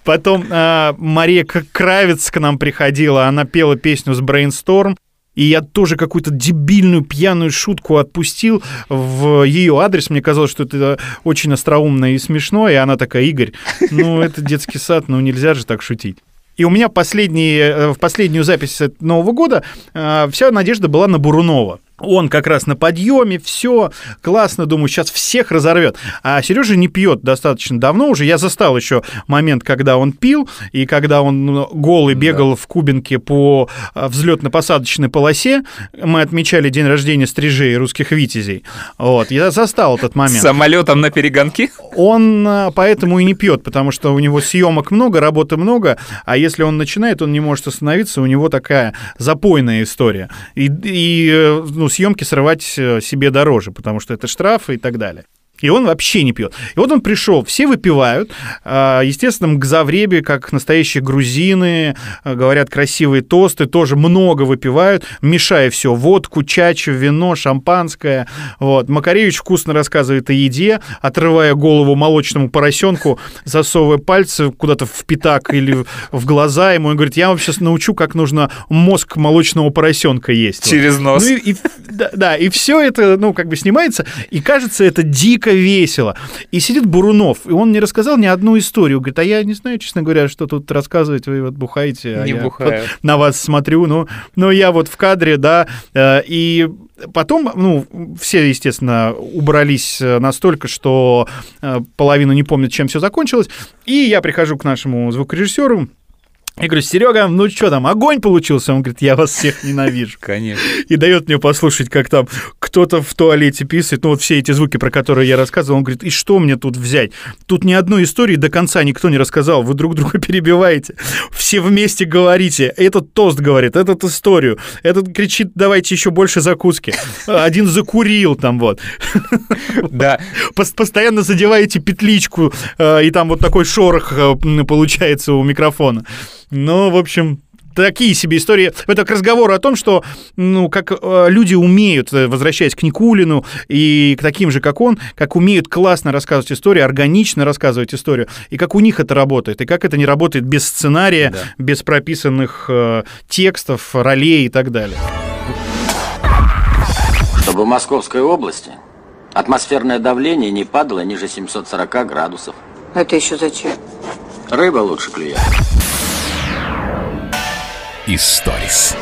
Потом а, Мария Кравец к нам приходила, она пела песню с Brainstorm, и я тоже какую-то дебильную пьяную шутку отпустил в ее адрес. Мне казалось, что это очень остроумно и смешно, и она такая, Игорь, ну [laughs] это детский сад, ну нельзя же так шутить. И у меня последние, э, в последнюю запись Нового года э, вся надежда была на Бурунова. Он как раз на подъеме, все классно, думаю, сейчас всех разорвет. А Сережа не пьет достаточно давно уже. Я застал еще момент, когда он пил, и когда он ну, голый бегал да. в Кубинке по а, взлетно-посадочной полосе. Мы отмечали день рождения стрижей русских витязей. Вот, я застал этот момент. Самолетом на перегонки? Он а, поэтому и не пьет, потому что у него съемок много, работы много, а если он начинает, он не может остановиться, у него такая запойная история. И, и э, ну, съемки срывать э, себе дороже, потому что это штрафы и так далее. И он вообще не пьет. И вот он пришел, все выпивают, а, естественно, мгзавреби, как настоящие грузины, а, говорят красивые тосты, тоже много выпивают, мешая все, водку, чачу, вино, шампанское. Вот. Макаревич вкусно рассказывает о еде, отрывая голову молочному поросенку, засовывая пальцы куда-то в пятак или в глаза ему, и говорит, я вам сейчас научу, как нужно мозг молочного поросенка есть. Через нос. Ну, и, и, да, да, и все это, ну, как бы снимается, и кажется, это дико дико весело. И сидит Бурунов, и он не рассказал ни одну историю. Говорит, а я не знаю, честно говоря, что тут рассказывать, вы вот бухаете, а не я бухаю. на вас смотрю, ну, но я вот в кадре, да, э, и Потом, ну, все, естественно, убрались э, настолько, что э, половину не помнят, чем все закончилось. И я прихожу к нашему звукорежиссеру, я говорю, Серега, ну что там, огонь получился? Он говорит, я вас всех ненавижу. [laughs] Конечно. И дает мне послушать, как там кто-то в туалете писает, ну вот все эти звуки, про которые я рассказывал, он говорит, и что мне тут взять? Тут ни одной истории до конца никто не рассказал, вы друг друга [laughs] перебиваете, все вместе говорите, этот тост говорит, этот историю, этот кричит, давайте еще больше закуски, один закурил там вот. [laughs] Да. Постоянно задеваете петличку, э, и там вот такой шорох э, получается у микрофона. Ну, в общем, такие себе истории. Это к разговору о том, что, ну, как э, люди умеют, э, возвращаясь к Никулину и к таким же, как он, как умеют классно рассказывать историю, органично рассказывать историю, и как у них это работает, и как это не работает без сценария, да. без прописанных э, текстов, ролей и так далее. Чтобы в Московской области атмосферное давление не падало ниже 740 градусов. Это еще зачем? Рыба лучше клюет. Историс.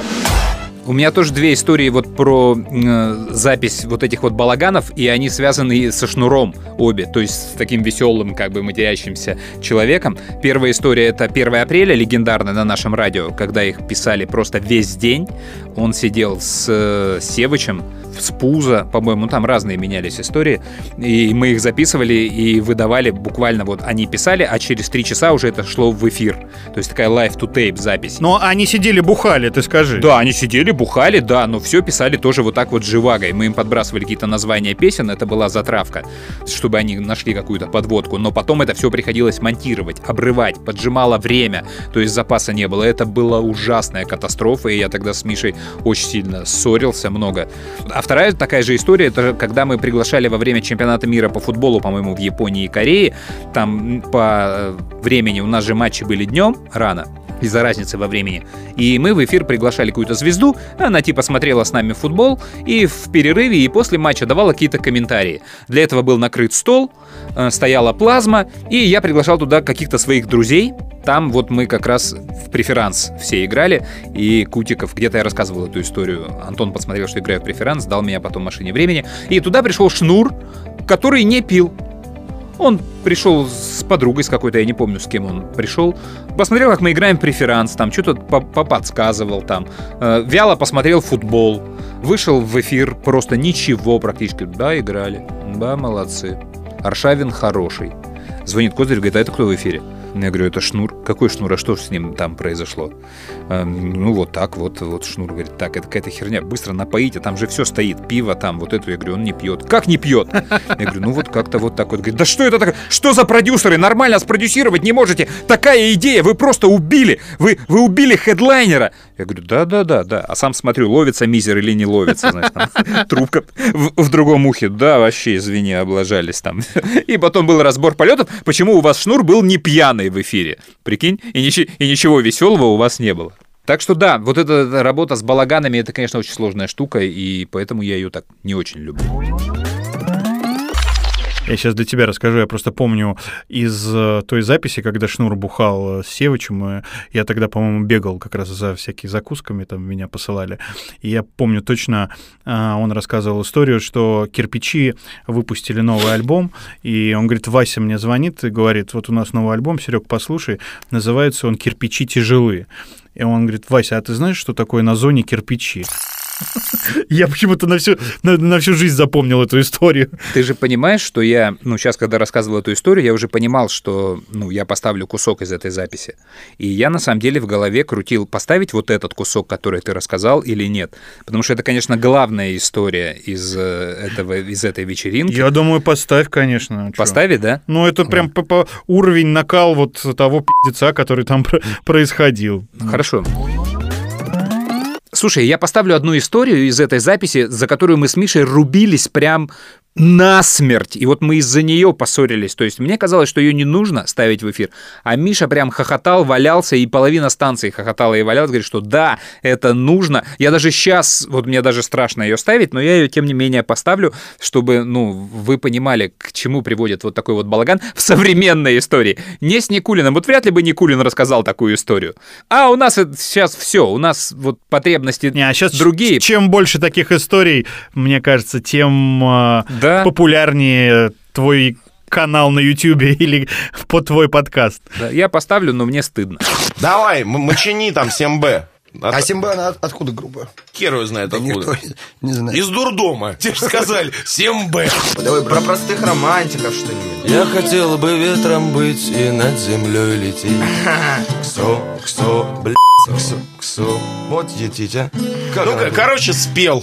У меня тоже две истории вот про э, запись вот этих вот балаганов, и они связаны со шнуром обе, то есть с таким веселым, как бы матерящимся человеком. Первая история — это 1 апреля, легендарная на нашем радио, когда их писали просто весь день. Он сидел с э, Севычем, с Пуза, по-моему, ну, там разные менялись истории, и мы их записывали и выдавали буквально вот они писали, а через три часа уже это шло в эфир. То есть такая live-to-tape запись. Но они сидели бухали, ты скажи. Да, они сидели, бухали, да, но все писали тоже вот так вот живагой. Мы им подбрасывали какие-то названия песен, это была затравка, чтобы они нашли какую-то подводку, но потом это все приходилось монтировать, обрывать, поджимало время, то есть запаса не было. Это была ужасная катастрофа, и я тогда с Мишей очень сильно ссорился много. А вторая такая же история, это когда мы приглашали во время чемпионата мира по футболу, по-моему, в Японии и Корее, там по э, времени у нас же матчи были днем рано, из-за разницы во времени. И мы в эфир приглашали какую-то звезду, она типа смотрела с нами футбол, и в перерыве и после матча давала какие-то комментарии. Для этого был накрыт стол, стояла плазма, и я приглашал туда каких-то своих друзей, там вот мы как раз в преферанс все играли, и Кутиков, где-то я рассказывал эту историю, Антон посмотрел, что играю в преферанс, дал меня потом машине времени, и туда пришел Шнур, который не пил. Он пришел с подругой с какой-то, я не помню, с кем он пришел. Посмотрел, как мы играем в преферанс, там что-то поподсказывал, там. Э, вяло посмотрел футбол. Вышел в эфир, просто ничего практически. Да, играли. Да, молодцы. Аршавин хороший. Звонит Козырь, говорит, а это кто в эфире? Я говорю, это шнур. Какой шнур? А что с ним там произошло? А, ну, вот так вот, вот шнур говорит, так, это какая-то херня. Быстро напоите, там же все стоит. Пиво там, вот эту. Я говорю, он не пьет. Как не пьет? Я говорю, ну вот как-то вот так вот. Говорит, да что это такое? Что за продюсеры? Нормально спродюсировать не можете. Такая идея, вы просто убили. Вы, вы убили хедлайнера. Я говорю, да-да-да, да. А сам смотрю, ловится мизер или не ловится, знаешь, там, [laughs] трубка в другом ухе. Да, вообще, извини, облажались там. [laughs] И потом был разбор полетов, почему у вас шнур был не пьяный в эфире. Прикинь? И, нич- и ничего веселого у вас не было. Так что да, вот эта работа с балаганами, это, конечно, очень сложная штука, и поэтому я ее так не очень люблю. Я сейчас для тебя расскажу. Я просто помню из э, той записи, когда Шнур бухал э, с Севичем, э, я тогда, по-моему, бегал как раз за всякими закусками, там меня посылали. И я помню точно, он рассказывал историю, что кирпичи выпустили новый альбом, и он говорит, Вася мне звонит и говорит, вот у нас новый альбом, Серег, послушай, называется он «Кирпичи тяжелые». И он говорит, Вася, а ты знаешь, что такое на зоне кирпичи? [laughs] Я почему-то на всю, на, на всю жизнь запомнил эту историю. Ты же понимаешь, что я, ну, сейчас, когда рассказывал эту историю, я уже понимал, что, ну, я поставлю кусок из этой записи. И я, на самом деле, в голове крутил, поставить вот этот кусок, который ты рассказал, или нет. Потому что это, конечно, главная история из, э, этого, из этой вечеринки. Я думаю, поставь, конечно. Поставить, да? Ну, это прям по, по уровень накал вот того пиздеца, который там происходил. Хорошо. Слушай, я поставлю одну историю из этой записи, за которую мы с Мишей рубились прям насмерть. И вот мы из-за нее поссорились. То есть мне казалось, что ее не нужно ставить в эфир. А Миша прям хохотал, валялся, и половина станции хохотала и валялась, говорит, что да, это нужно. Я даже сейчас, вот мне даже страшно ее ставить, но я ее, тем не менее, поставлю, чтобы, ну, вы понимали, к чему приводит вот такой вот балаган в современной истории. Не с Никулиным. Вот вряд ли бы Никулин рассказал такую историю. А у нас сейчас все, у нас вот потребности не, а сейчас другие. Чем больше таких историй, мне кажется, тем да а, да? популярнее твой канал на Ютьюбе [laughs] или под твой подкаст. Да, я поставлю, но мне стыдно. Давай, мочини там 7Б. От... А Симба, она от, откуда группа? Хер знает да откуда. Никто не знает. Из дурдома. Тебе же сказали. 7Б. Давай про простых романтиков что-нибудь. Я хотел бы ветром быть и над землей лететь. Ксо, ксо, блядь. Ксо, ксо. Вот едите. Как ну, короче, спел.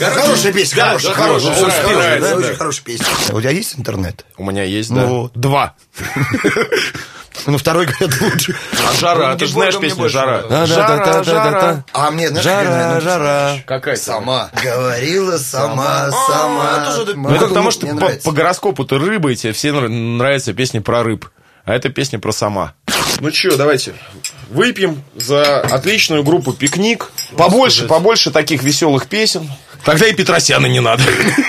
Хорошая песня, хорошая, хорошая. Очень хорошая песня. У тебя есть интернет? У меня есть, да. Ну, два. [laughs] Ну, второй, говорят, лучше. А жара, ты же знаешь песню «Жара». Жара, жара. А мне, знаешь, жара, жара. Какая Сама. Говорила сама, сама. Ну, это потому, что по гороскопу ты рыба, и тебе все нравятся песни про рыб. А это песня про сама. Ну что, давайте выпьем за отличную группу «Пикник». Побольше, побольше таких веселых песен. Тогда и Петросяна не надо.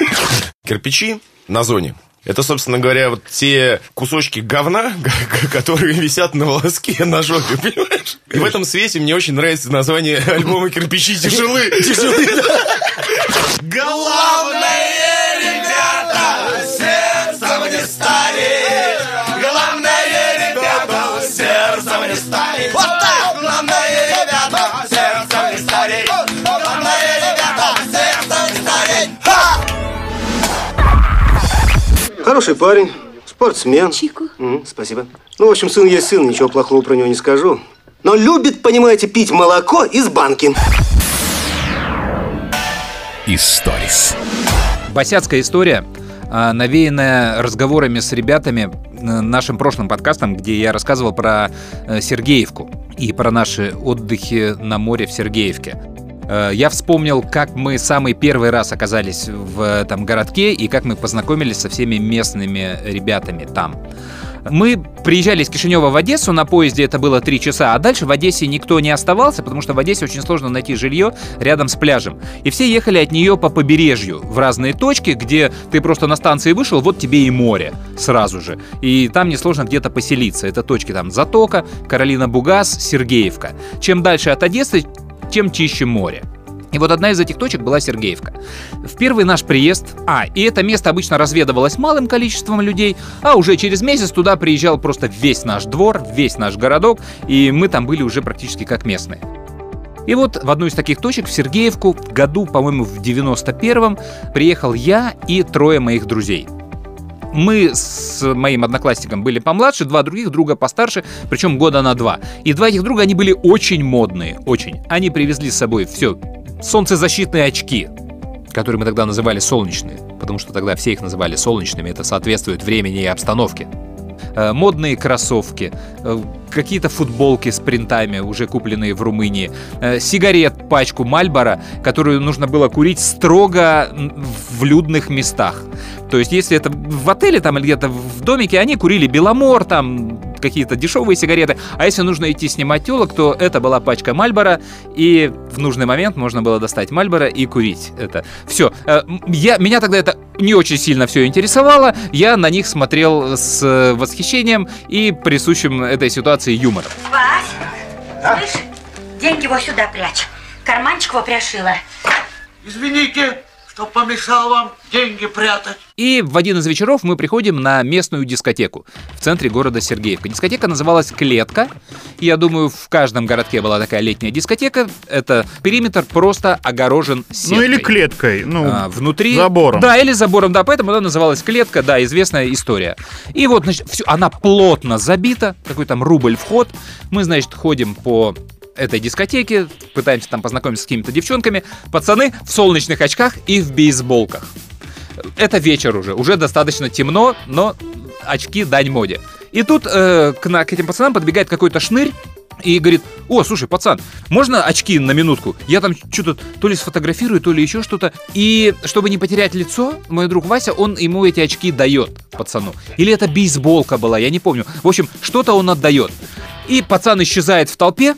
[laughs] Кирпичи на зоне. Это, собственно говоря, вот те кусочки говна, [laughs] которые висят на волоске на жопе, понимаешь? И в этом свете мне очень нравится название альбома «Кирпичи тяжелы». Тяжелы, Главное, Хороший парень, спортсмен. Чику. Угу, спасибо. Ну, в общем, сын есть сын, ничего плохого про него не скажу. Но любит, понимаете, пить молоко из банки. Историс. Босяцкая история, а, навеянная разговорами с ребятами э, нашим прошлым подкастом, где я рассказывал про э, Сергеевку и про наши отдыхи на море в Сергеевке. Э, я вспомнил, как мы самый первый раз оказались в этом городке и как мы познакомились со всеми местными ребятами там. Мы приезжали из Кишинева в Одессу, на поезде это было 3 часа, а дальше в Одессе никто не оставался, потому что в Одессе очень сложно найти жилье рядом с пляжем. И все ехали от нее по побережью в разные точки, где ты просто на станции вышел, вот тебе и море сразу же. И там несложно где-то поселиться. Это точки там Затока, Каролина Бугас, Сергеевка. Чем дальше от Одессы, тем чище море. И вот одна из этих точек была Сергеевка. В первый наш приезд, а, и это место обычно разведывалось малым количеством людей, а уже через месяц туда приезжал просто весь наш двор, весь наш городок, и мы там были уже практически как местные. И вот в одну из таких точек, в Сергеевку, году, по-моему, в 91-м, приехал я и трое моих друзей – мы с моим одноклассником были помладше, два других друга постарше, причем года на два. И два этих друга, они были очень модные, очень. Они привезли с собой все, солнцезащитные очки, которые мы тогда называли солнечные, потому что тогда все их называли солнечными, это соответствует времени и обстановке. Э, модные кроссовки, э, какие-то футболки с принтами, уже купленные в Румынии, э, сигарет, пачку Мальбора, которую нужно было курить строго в людных местах. То есть, если это в отеле там или где-то в домике, они курили Беломор, там какие-то дешевые сигареты. А если нужно идти снимать телок, то это была пачка Мальбора, и в нужный момент можно было достать Мальбора и курить это. Все. Э, я, меня тогда это не очень сильно все интересовало. Я на них смотрел с э, восхищением и присущим этой ситуации юмором. Вась, а? слышь, деньги его сюда прячь. Карманчик его пришила. Извините, что помешал вам деньги прятать. И в один из вечеров мы приходим на местную дискотеку в центре города Сергеевка. Дискотека называлась «Клетка». Я думаю, в каждом городке была такая летняя дискотека. Это периметр просто огорожен сеткой. Ну или клеткой, ну, а, внутри... забором. Да, или забором, да, поэтому она называлась «Клетка», да, известная история. И вот, значит, все, она плотно забита, такой там рубль вход. Мы, значит, ходим по этой дискотеки, пытаемся там познакомиться с какими-то девчонками. Пацаны в солнечных очках и в бейсболках. Это вечер уже, уже достаточно темно, но очки дань моде. И тут э, к, на, к этим пацанам подбегает какой-то шнырь, и говорит, о, слушай, пацан, можно очки на минутку? Я там что-то то ли сфотографирую, то ли еще что-то. И чтобы не потерять лицо, мой друг Вася, он ему эти очки дает, пацану. Или это бейсболка была, я не помню. В общем, что-то он отдает. И пацан исчезает в толпе,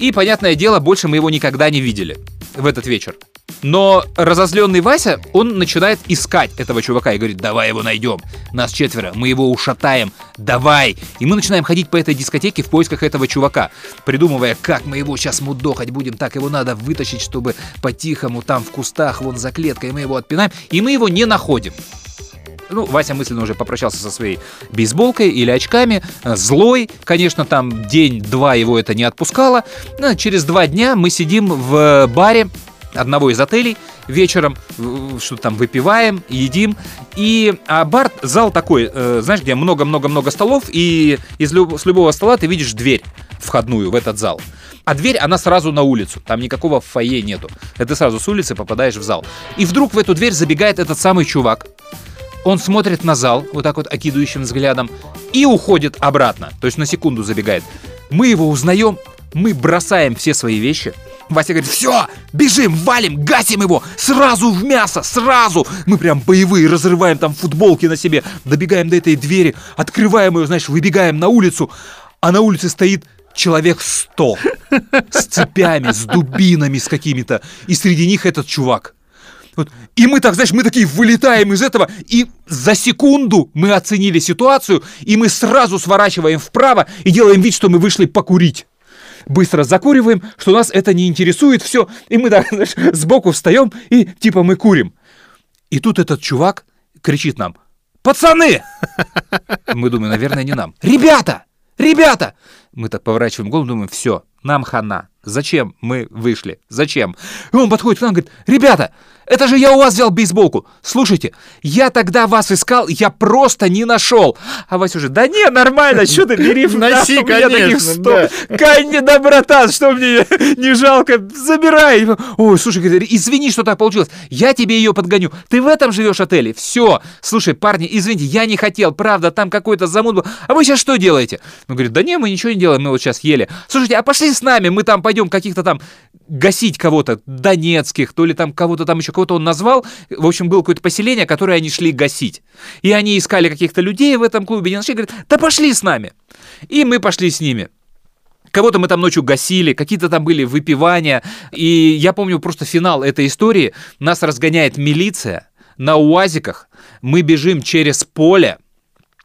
и, понятное дело, больше мы его никогда не видели в этот вечер. Но разозленный Вася, он начинает искать этого чувака и говорит, давай его найдем. Нас четверо, мы его ушатаем, давай. И мы начинаем ходить по этой дискотеке в поисках этого чувака, придумывая, как мы его сейчас мудохать будем, так его надо вытащить, чтобы по-тихому там в кустах, вон за клеткой, мы его отпинаем. И мы его не находим. Ну, Вася мысленно уже попрощался со своей бейсболкой или очками. Э, злой, конечно, там день-два его это не отпускало. Но через два дня мы сидим в баре одного из отелей вечером, что там выпиваем, едим. И а бар, зал такой, э, знаешь, где много-много-много столов, и из люб, с любого стола ты видишь дверь входную в этот зал. А дверь, она сразу на улицу. Там никакого фойе нету. Это сразу с улицы попадаешь в зал. И вдруг в эту дверь забегает этот самый чувак он смотрит на зал, вот так вот окидывающим взглядом, и уходит обратно. То есть на секунду забегает. Мы его узнаем, мы бросаем все свои вещи. Вася говорит, все, бежим, валим, гасим его, сразу в мясо, сразу. Мы прям боевые, разрываем там футболки на себе, добегаем до этой двери, открываем ее, знаешь, выбегаем на улицу, а на улице стоит человек сто с цепями, с дубинами, с какими-то, и среди них этот чувак. И мы так, знаешь, мы такие вылетаем из этого, и за секунду мы оценили ситуацию, и мы сразу сворачиваем вправо и делаем вид, что мы вышли покурить. Быстро закуриваем, что нас это не интересует, все, и мы так, [laughs] знаешь, сбоку встаем, и типа мы курим. И тут этот чувак кричит нам, пацаны! [laughs] Мы думаем, наверное, не нам. Ребята! Ребята! Мы так поворачиваем голову, думаем, все, нам хана. Зачем мы вышли? Зачем? И он подходит к нам говорит, ребята, это же я у вас взял бейсболку. Слушайте, я тогда вас искал, я просто не нашел. А Вася уже, да не, нормально, что ты бери в Носи, конечно, да. Конечно, да, братан, что мне не жалко, забирай. Ой, слушай, извини, что так получилось. Я тебе ее подгоню. Ты в этом живешь отеле? Все. Слушай, парни, извините, я не хотел, правда, там какой-то замут был. А вы сейчас что делаете? Он говорит, да не, мы ничего не делаем, мы вот сейчас ели. Слушайте, а пошли с нами, мы там пойдем каких-то там гасить кого-то, донецких, то ли там кого-то там еще кого-то он назвал. В общем, было какое-то поселение, которое они шли гасить. И они искали каких-то людей в этом клубе, не нашли, говорят, да пошли с нами. И мы пошли с ними. Кого-то мы там ночью гасили, какие-то там были выпивания. И я помню просто финал этой истории. Нас разгоняет милиция на УАЗиках. Мы бежим через поле,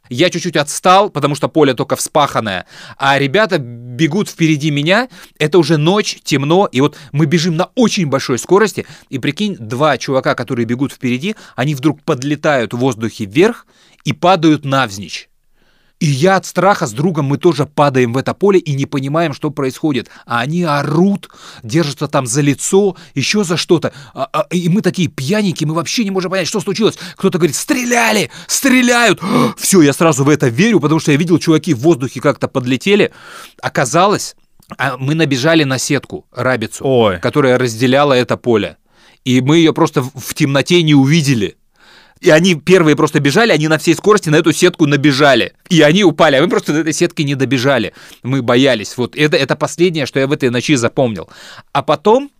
я чуть-чуть отстал, потому что поле только вспаханное, а ребята бегут впереди меня, это уже ночь, темно, и вот мы бежим на очень большой скорости, и прикинь, два чувака, которые бегут впереди, они вдруг подлетают в воздухе вверх и падают навзничь. И я от страха с другом, мы тоже падаем в это поле и не понимаем, что происходит. А они орут, держатся там за лицо, еще за что-то. А, а, и мы такие пьяненькие, мы вообще не можем понять, что случилось. Кто-то говорит, стреляли, стреляют. [gasps] Все, я сразу в это верю, потому что я видел, чуваки в воздухе как-то подлетели. Оказалось, а, мы набежали на сетку, рабицу, Ой. которая разделяла это поле. И мы ее просто в темноте не увидели. И они первые просто бежали, они на всей скорости на эту сетку набежали. И они упали, а мы просто до этой сетки не добежали. Мы боялись. Вот это, это последнее, что я в этой ночи запомнил. А потом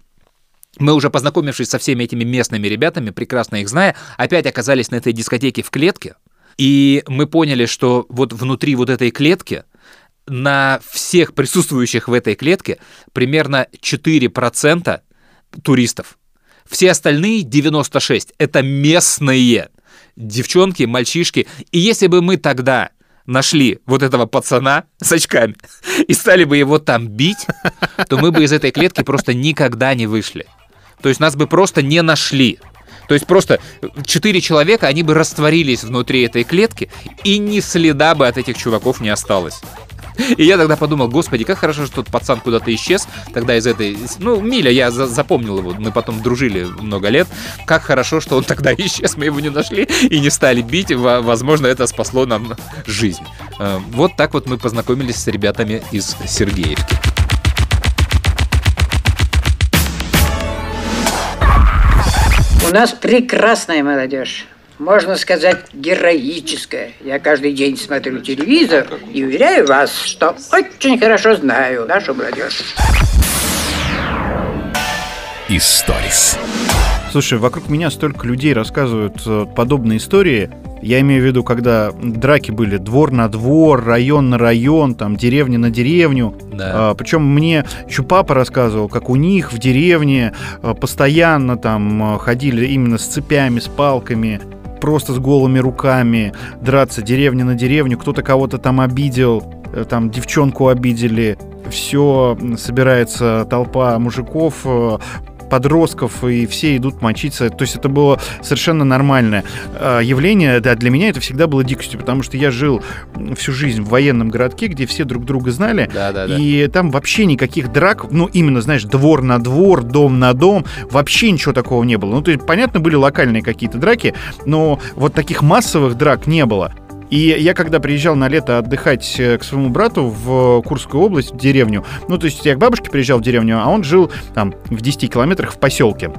мы уже познакомившись со всеми этими местными ребятами, прекрасно их зная, опять оказались на этой дискотеке в клетке. И мы поняли, что вот внутри вот этой клетки на всех присутствующих в этой клетке примерно 4% туристов. Все остальные 96 — это местные девчонки, мальчишки. И если бы мы тогда нашли вот этого пацана с очками [laughs] и стали бы его там бить, то мы бы из этой клетки просто никогда не вышли. То есть нас бы просто не нашли. То есть просто четыре человека, они бы растворились внутри этой клетки, и ни следа бы от этих чуваков не осталось. [laughs] И я тогда подумал, господи, как хорошо, что тот пацан куда-то исчез. Тогда из этой... Ну, Миля, я за запомнил его, мы потом дружили много лет. Как хорошо, что он тогда [laughs] исчез, мы его не нашли и не стали бить. Возможно, это спасло нам жизнь. Э, вот так вот мы познакомились с ребятами из Сергеевки. У нас прекрасная молодежь. Можно сказать, героическая. Я каждый день смотрю телевизор и уверяю вас, что очень хорошо знаю нашу молодежь. Историс. Слушай, вокруг меня столько людей рассказывают э, подобные истории. Я имею в виду, когда драки были двор на двор, район на район, там деревня на деревню. Да. А, причем мне еще папа рассказывал, как у них в деревне а, постоянно там а, ходили именно с цепями, с палками просто с голыми руками драться деревня на деревню, кто-то кого-то там обидел, э, там девчонку обидели, все собирается толпа мужиков, э, подростков, и все идут мочиться. То есть это было совершенно нормальное а, явление. Да, для меня это всегда было дикостью, потому что я жил всю жизнь в военном городке, где все друг друга знали, да, да, да. и там вообще никаких драк, ну, именно, знаешь, двор на двор, дом на дом, вообще ничего такого не было. Ну, то есть, понятно, были локальные какие-то драки, но вот таких массовых драк не было. И я когда приезжал на лето отдыхать э, к своему брату в Курскую область, в деревню, ну, то есть я к бабушке приезжал в деревню, а он жил там в 10 километрах в поселке.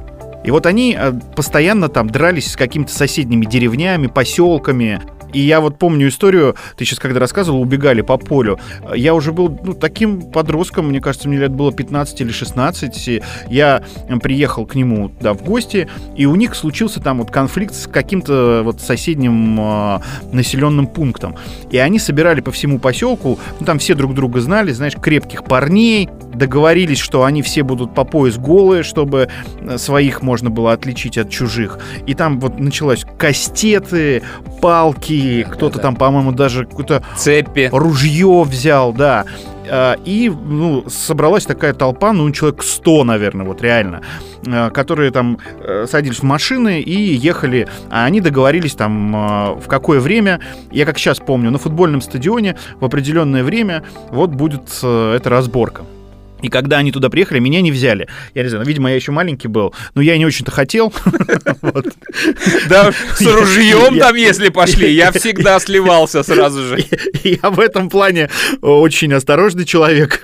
И вот они э, постоянно там дрались с какими-то соседними деревнями, поселками, и я вот помню историю, ты сейчас когда рассказывал, убегали по полю. Я уже был ну, таким подростком, мне кажется, мне лет было 15 или 16. И я приехал к нему да, в гости, и у них случился там вот конфликт с каким-то вот соседним э, населенным пунктом. И они собирали по всему поселку, ну, там все друг друга знали, знаешь, крепких парней, договорились, что они все будут по пояс голые, чтобы своих можно было отличить от чужих. И там вот началось кастеты, палки, да, кто-то да, там, по-моему, даже какое-то цепи, ружье взял, да. А, и ну, собралась такая толпа, ну, человек 100, наверное, вот реально, а, которые там э, садились в машины и ехали. А они договорились там в какое время, я как сейчас помню, на футбольном стадионе в определенное время вот будет э, эта разборка. И когда они туда приехали, меня не взяли. Я не знаю, ну, видимо, я еще маленький был, но я не очень-то хотел. [laughs] Да, с ружьем там, если пошли, я всегда [laughs] сливался сразу же. Я в этом плане очень осторожный человек,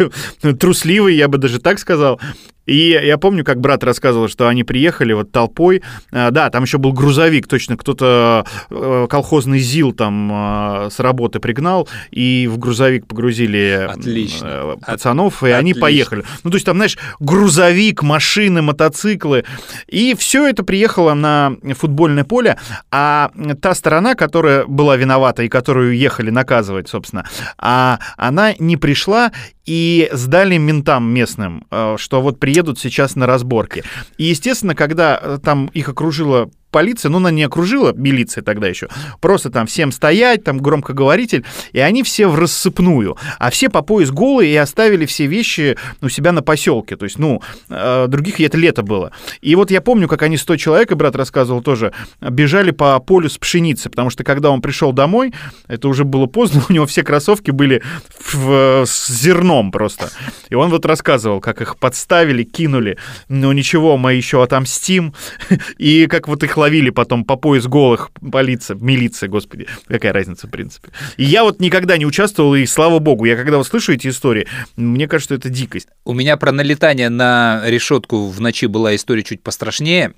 трусливый, я бы даже так сказал. И я помню, как брат рассказывал, что они приехали вот толпой. А, да, там еще был грузовик, точно кто-то э, колхозный ЗИЛ там а, с работы пригнал, и в грузовик погрузили Отлично. Э, пацанов, и Отлично. они поехали. Ну, то есть там, знаешь, грузовик, машины, мотоциклы. И все это приехало на футбольное поле, а та сторона, которая была виновата и которую ехали наказывать, собственно, а она не пришла и сдали ментам местным, э, что вот приедут сейчас на разборки. И, естественно, когда э, там их окружила полиция, ну, она не окружила, милиция тогда еще, просто там всем стоять, там громкоговоритель, и они все в рассыпную, а все по пояс голые и оставили все вещи у себя на поселке, то есть, ну, э, других это лето было. И вот я помню, как они 100 человек, и брат рассказывал тоже, бежали по полю с пшеницей, потому что когда он пришел домой, это уже было поздно, [laughs] у него все кроссовки были в, с зерном просто. И он вот рассказывал, как их подставили, кинули, но ничего, мы еще отомстим, [laughs] и как вот их ловили потом по пояс голых полиция, милиция, господи, какая разница в принципе. И я вот никогда не участвовал, и слава богу, я когда услышу эти истории, мне кажется, это дикость. У меня про налетание на решетку в ночи была история чуть пострашнее.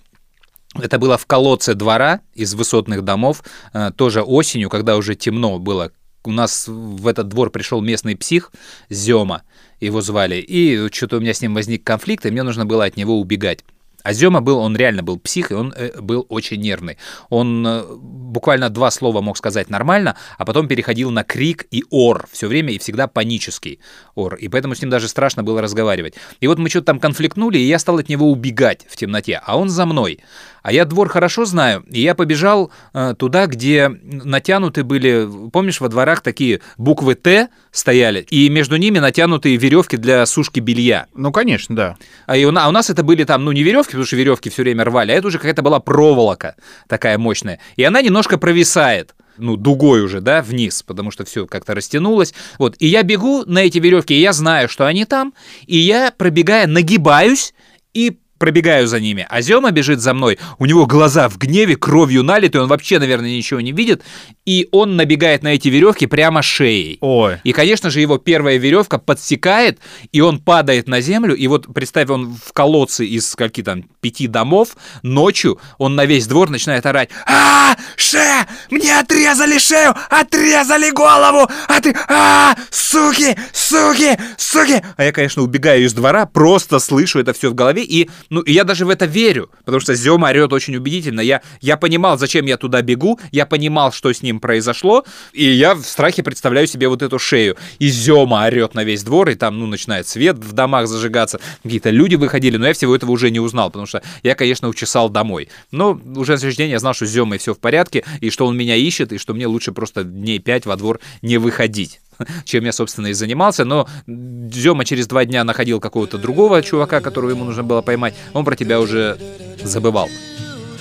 Это было в колодце двора из высотных домов, э, тоже осенью, когда уже темно было. У нас в этот двор пришел местный псих Зема, его звали, и что-то у меня с ним возник конфликт, и мне нужно было от него убегать. А Зема был, он реально был псих, и он э, был очень нервный. Он э, буквально два слова мог сказать нормально, а потом переходил на крик и ор все время, и всегда панический ор. И поэтому с ним даже страшно было разговаривать. И вот мы что-то там конфликтнули, и я стал от него убегать в темноте, а он за мной. А я двор хорошо знаю, и я побежал э, туда, где натянуты были, помнишь, во дворах такие буквы Т стояли, и между ними натянутые веревки для сушки белья. Ну, конечно, да. А, и у, а у нас это были там, ну, не веревки, потому что веревки все время рвали, а это уже какая-то была проволока такая мощная. И она немножко провисает ну, дугой уже, да, вниз, потому что все как-то растянулось. Вот, и я бегу на эти веревки, и я знаю, что они там, и я, пробегая, нагибаюсь и пробегаю за ними, а Зема бежит за мной, у него глаза в гневе, кровью налиты, он вообще, наверное, ничего не видит, и он набегает на эти веревки прямо шеей. Ой. И, конечно же, его первая веревка подсекает, и он падает на землю, и вот представь, он в колодце из скольки там, пяти домов, ночью он на весь двор начинает орать а Ше! Мне отрезали шею! Отрезали голову! А ты... а Суки! Суки! Суки! А я, конечно, убегаю из двора, просто слышу это все в голове, и ну, и я даже в это верю, потому что Зема орет очень убедительно. Я, я понимал, зачем я туда бегу, я понимал, что с ним произошло, и я в страхе представляю себе вот эту шею. И Зема орет на весь двор, и там, ну, начинает свет в домах зажигаться, какие-то люди выходили, но я всего этого уже не узнал, потому что я, конечно, учесал домой. Но уже на следующий день я знал, что с Земой все в порядке, и что он меня ищет, и что мне лучше просто дней пять во двор не выходить. [laughs] чем я, собственно, и занимался. Но Зема через два дня находил какого-то другого чувака, которого ему нужно было поймать. Он про тебя уже забывал.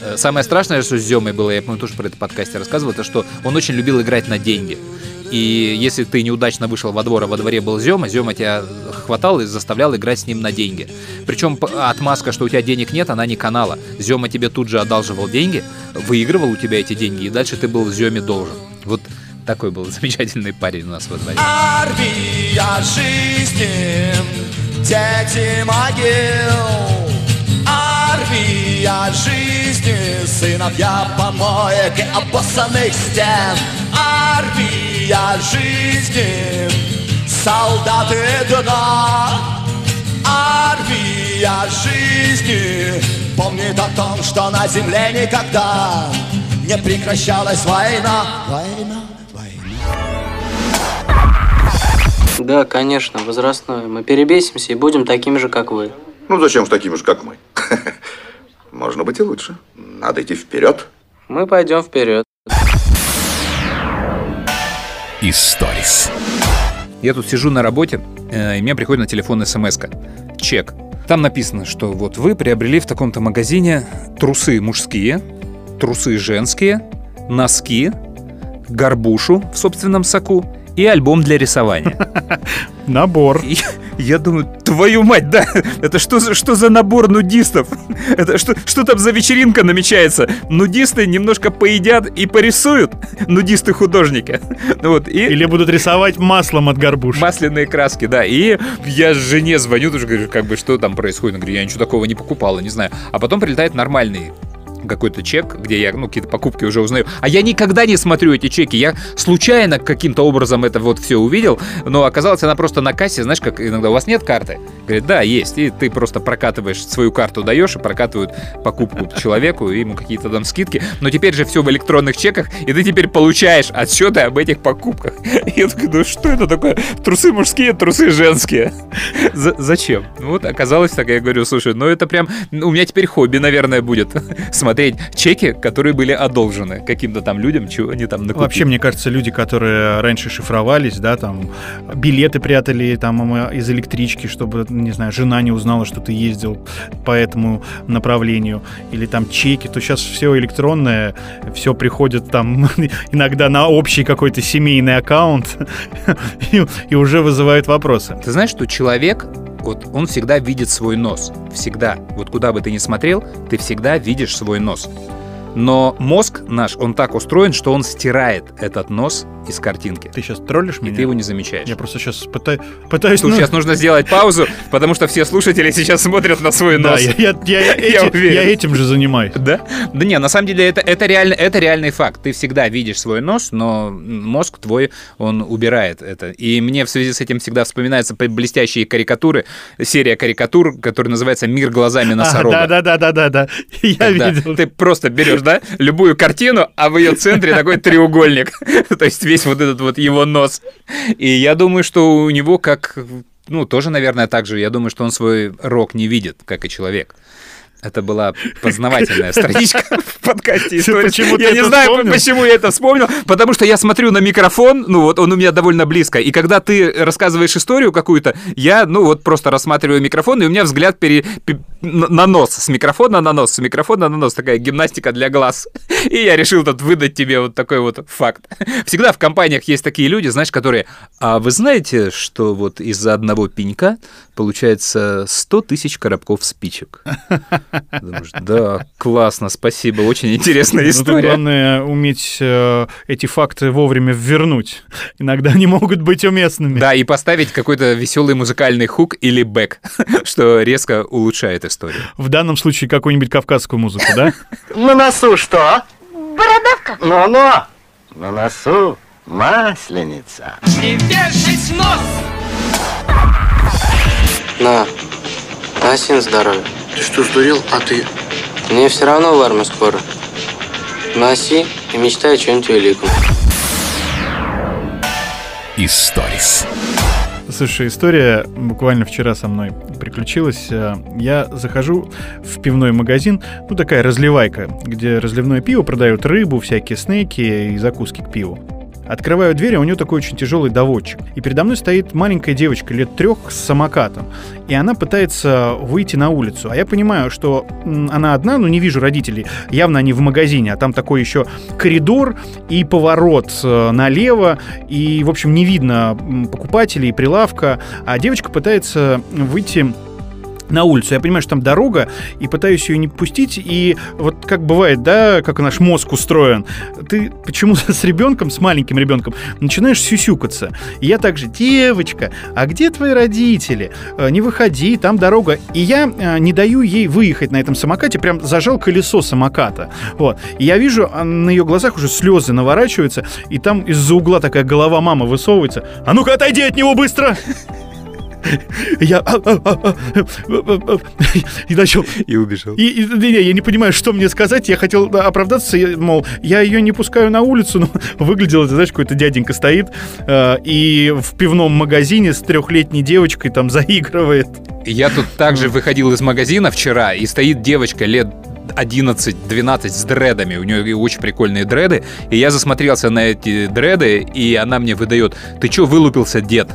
Э, самое страшное, что с Земой было, я, помню, тоже про это подкасте рассказывал, это что он очень любил играть на деньги. И если ты неудачно вышел во двор, а во дворе был Зема, Зема тебя хватал и заставлял играть с ним на деньги. Причем отмазка, что у тебя денег нет, она не канала. Зема тебе тут же одалживал деньги, выигрывал у тебя эти деньги, и дальше ты был Земе должен. Вот такой был замечательный парень у нас во дворе. Армия жизни, дети могил. Армия жизни, сыновья помоек и обоссанных стен. Армия жизни, солдаты дна. Армия жизни помнит о том, что на земле никогда не прекращалась война. Война. Да, конечно, возрастное. Мы перебесимся и будем такими же, как вы. Ну, зачем же такими же, как мы? [laughs] Можно быть и лучше. Надо идти вперед. Мы пойдем вперед. Историс. Я тут сижу на работе, э, и мне приходит на телефон смс -ка. Чек. Там написано, что вот вы приобрели в таком-то магазине трусы мужские, трусы женские, носки, горбушу в собственном соку и альбом для рисования. [laughs] Набор. И, я думаю, твою мать, да, это что, за что за набор нудистов? [laughs] Это что, что там за вечеринка намечается? Нудисты немножко поедят и порисуют, [laughs] нудисты-художники. Вот, и... Или будут рисовать маслом от горбуши. Масляные краски, да. И я жене звоню, тоже говорю, как бы, что там происходит? Я говорю, я ничего такого не покупала, не знаю. А потом прилетает нормальный какой-то чек, где я, ну, какие-то покупки уже узнаю. А я никогда не смотрю эти чеки. Я случайно каким-то образом это вот все увидел, но оказалось, она просто на кассе, знаешь, как иногда у вас нет карты? Говорит, да, есть. И ты просто прокатываешь свою карту, даешь, и прокатывают покупку человеку, и ему какие-то там скидки. Но теперь же все в электронных чеках, и ты теперь получаешь отчеты об этих покупках. [laughs] Я такой, ну что это такое? Трусы мужские, трусы женские. [laughs] За зачем? Вот оказалось так, я говорю, слушай, ну это прям, у меня теперь хобби, наверное, будет [laughs] смотреть смотреть чеки, которые были одолжены каким-то там людям, чего они там накупили. Вообще, мне кажется, люди, которые раньше шифровались, да, там, билеты прятали там из электрички, чтобы, не знаю, жена не узнала, что ты ездил по этому направлению, или там чеки, то сейчас все электронное, все приходит там [laughs] иногда на общий какой-то семейный аккаунт [laughs] и, и уже вызывает вопросы. Ты знаешь, что человек вот он всегда видит свой нос. Всегда. Вот куда бы ты ни смотрел, ты всегда видишь свой нос. Но мозг наш, он так устроен, что он стирает этот нос из картинки. Ты сейчас троллишь И меня? ты его не замечаешь. Я просто сейчас пыта- пытаюсь... Тут ну, сейчас нужно сделать паузу, потому что все слушатели сейчас смотрят на свой Да, нос. я, я- я [laughs] эти- уверен. я этим же занимаюсь. Да? Да не, на самом деле это, это, реально, это реальный факт. Ты всегда видишь свой нос, но мозг твой, он убирает это. И мне в связи с этим всегда вспоминаются блестящие карикатуры, серия карикатур, которая называется «Мир глазами носорога». Да-да-да-да-да. [laughs] Я видел. Ты просто берешь, да, любую картину, а в ее центре такой треугольник. [laughs] То есть весь вот этот вот его нос. И я думаю, что у него как... Ну, тоже, наверное, так же. Я думаю, что он свой рок не видит, как и человек. Это была познавательная страничка [laughs] в подкасте истории. Я не знаю, вспомнил? почему я это вспомнил, потому что я смотрю на микрофон, ну вот он у меня довольно близко, и когда ты рассказываешь историю какую-то, я, ну вот просто рассматриваю микрофон, и у меня взгляд пере- пе- на на нос, с микрофона на нос, с микрофона на нос, такая гимнастика для глаз. [laughs] И я решил тут выдать тебе вот такой вот факт. [laughs] Всегда в компаниях есть такие люди, знаешь, которые, а вы знаете, что вот из-за одного пенька получается 100 тысяч коробков спичек? Думаешь, да, классно, спасибо, очень интересная Ну, история. главное уметь э, эти факты вовремя вернуть. Иногда они могут быть уместными. Да, и поставить какой-то веселый музыкальный хук или бэк, [laughs] что резко улучшает историю. В данном случае какую-нибудь кавказскую музыку, да? На носу что? Бородавка. Ну-ну. На носу масленица. Не вешать нос! На, носи на здоровье. Ты что, сдурел? А ты? Мне все равно в армию скоро. Носи и мечтай о чем-нибудь великом. Историс. Слушай, история буквально вчера со мной приключилась. Э, Я захожу в пивной магазин, ну такая разливайка, где разливное пиво продают, рыбу, всякие снеки и закуски к пиву. Открываю дверь, а у нее такой очень тяжелый доводчик. И передо мной стоит маленькая девочка лет трех с самокатом. И она пытается выйти на улицу. А я понимаю, что она одна, но не вижу родителей. Явно они в магазине, а там такой еще коридор и поворот э, налево. И, в общем, не видно покупателей, прилавка. А девочка пытается выйти на улицу. Я понимаю, что там дорога, и пытаюсь ее не пустить. И вот как бывает, да, как наш мозг устроен, ты почему-то с ребенком, с маленьким ребенком, начинаешь сюсюкаться. И я также, девочка, а где твои родители? Э, Не выходи, там дорога. И я э, не даю ей выехать на этом самокате, прям зажал колесо самоката. Вот. И я вижу, а на ее глазах уже слезы наворачиваются, и там из-за угла такая голова мамы высовывается. А ну-ка отойди от него быстро! Я... а, а, а, И начал... И убежал. И, и- не, я не понимаю, что мне сказать. Я хотел да, оправдаться, я, мол, я ее не пускаю на улицу, но [laughs] выглядело, ты знаешь, какой-то дяденька стоит э, и в пивном магазине с трехлетней девочкой там [laughs] заигрывает. Я тут также выходил из магазина вчера, и стоит девочка лет 11-12 с дредами. У нее очень прикольные дреды. И я засмотрелся на эти дреды, и она мне выдает, ты чё вылупился, дед?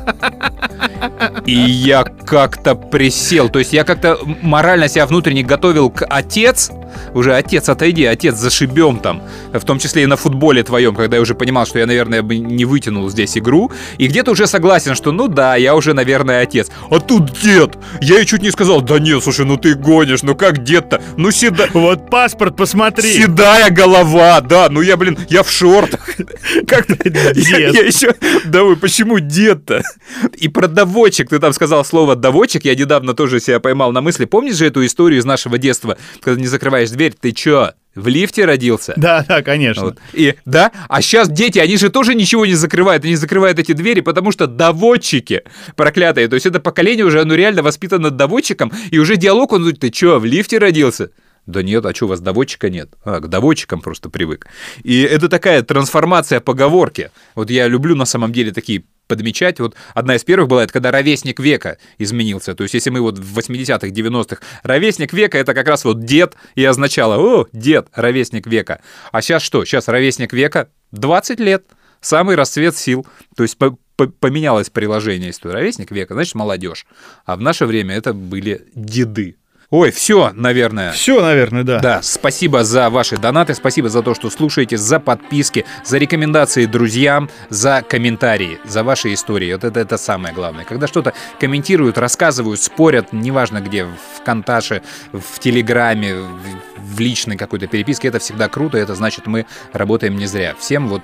И я как-то присел. То есть я как-то морально себя внутренне готовил к отец. Уже отец, отойди, отец, зашибем там. В том числе и на футболе твоем, когда я уже понимал, что я, наверное, бы не вытянул здесь игру. И где-то уже согласен, что ну да, я уже, наверное, отец. А тут дед! Я ей чуть не сказал, да нет, слушай, ну ты гонишь, ну как дед-то? Ну седа... Вот паспорт посмотри. Седая голова, да, ну я, блин, я в шортах. Как-то я, Дед. я еще... Да вы, почему дед-то? И про доводчик, ты там сказал слово доводчик, я недавно тоже себя поймал на мысли. Помнишь же эту историю из нашего детства, когда не закрываешь дверь, ты чё, в лифте родился? Да, да, конечно. Вот. И да, а сейчас дети, они же тоже ничего не закрывают, они закрывают эти двери, потому что доводчики проклятые. То есть это поколение уже, оно реально воспитано доводчиком, и уже диалог, он, ты чё, в лифте родился? Да нет, а что, у вас доводчика нет? А, к доводчикам просто привык. И это такая трансформация поговорки. Вот я люблю на самом деле такие подмечать. Вот одна из первых была, это когда ровесник века изменился. То есть если мы вот в 80-х, 90-х, ровесник века это как раз вот дед, и означало, о, дед, ровесник века. А сейчас что? Сейчас ровесник века 20 лет. Самый расцвет сил. То есть по- по- поменялось приложение. Если ровесник века, значит молодежь. А в наше время это были деды. Ой, все, наверное. Все, наверное, да. Да, спасибо за ваши донаты, спасибо за то, что слушаете, за подписки, за рекомендации друзьям, за комментарии, за ваши истории. Вот это, это самое главное. Когда что-то комментируют, рассказывают, спорят, неважно где, в Конташе, в Телеграме, в, в личной какой-то переписке, это всегда круто, это значит, мы работаем не зря. Всем вот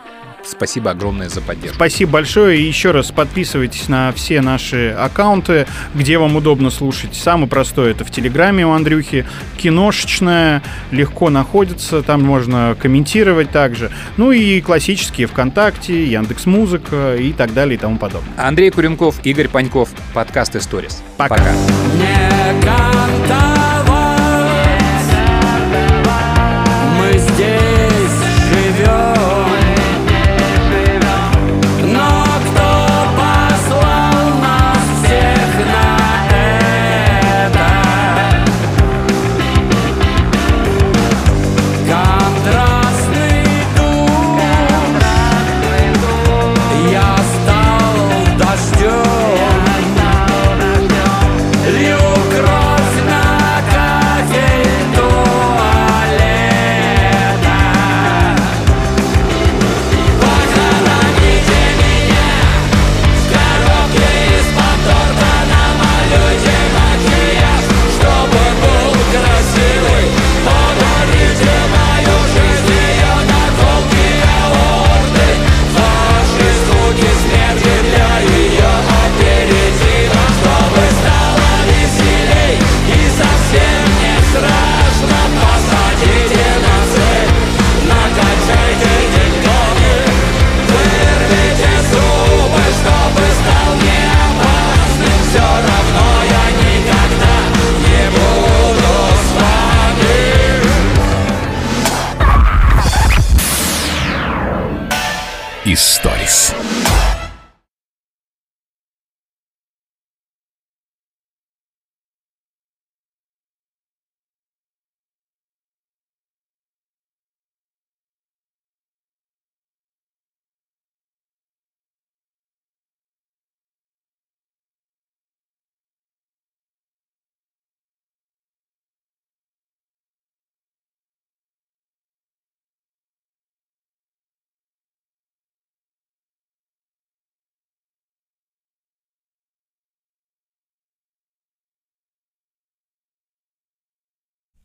Спасибо огромное за поддержку. Спасибо большое. И еще раз подписывайтесь на все наши аккаунты, где вам удобно слушать. Самый простой это в Телеграме у Андрюхи. Киношечная, легко находится, там можно комментировать также. Ну и классические ВКонтакте, Яндекс Музыка и так далее и тому подобное. Андрей Куренков, Игорь Паньков, подкаст Историс. Пока. Пока.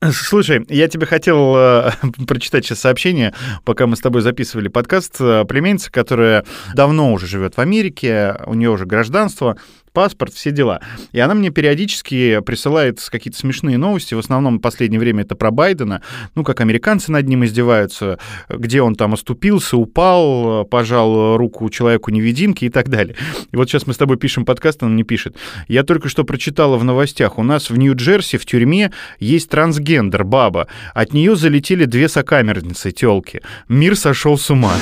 Слушай, я тебе хотел э, [laughs] прочитать сейчас сообщение, пока мы с тобой записывали подкаст. Э, племянница, которая давно уже живет в Америке, у нее уже гражданство, паспорт, все дела. И она мне периодически присылает какие-то смешные новости. В основном в последнее время это про Байдена. Ну, как американцы над ним издеваются, где он там оступился, упал, пожал руку человеку-невидимке и так далее. И вот сейчас мы с тобой пишем подкаст, она мне пишет. Я только что прочитала в новостях. У нас в Нью-Джерси в тюрьме есть трансгендер, баба. От нее залетели две сокамерницы, телки. Мир сошел с ума.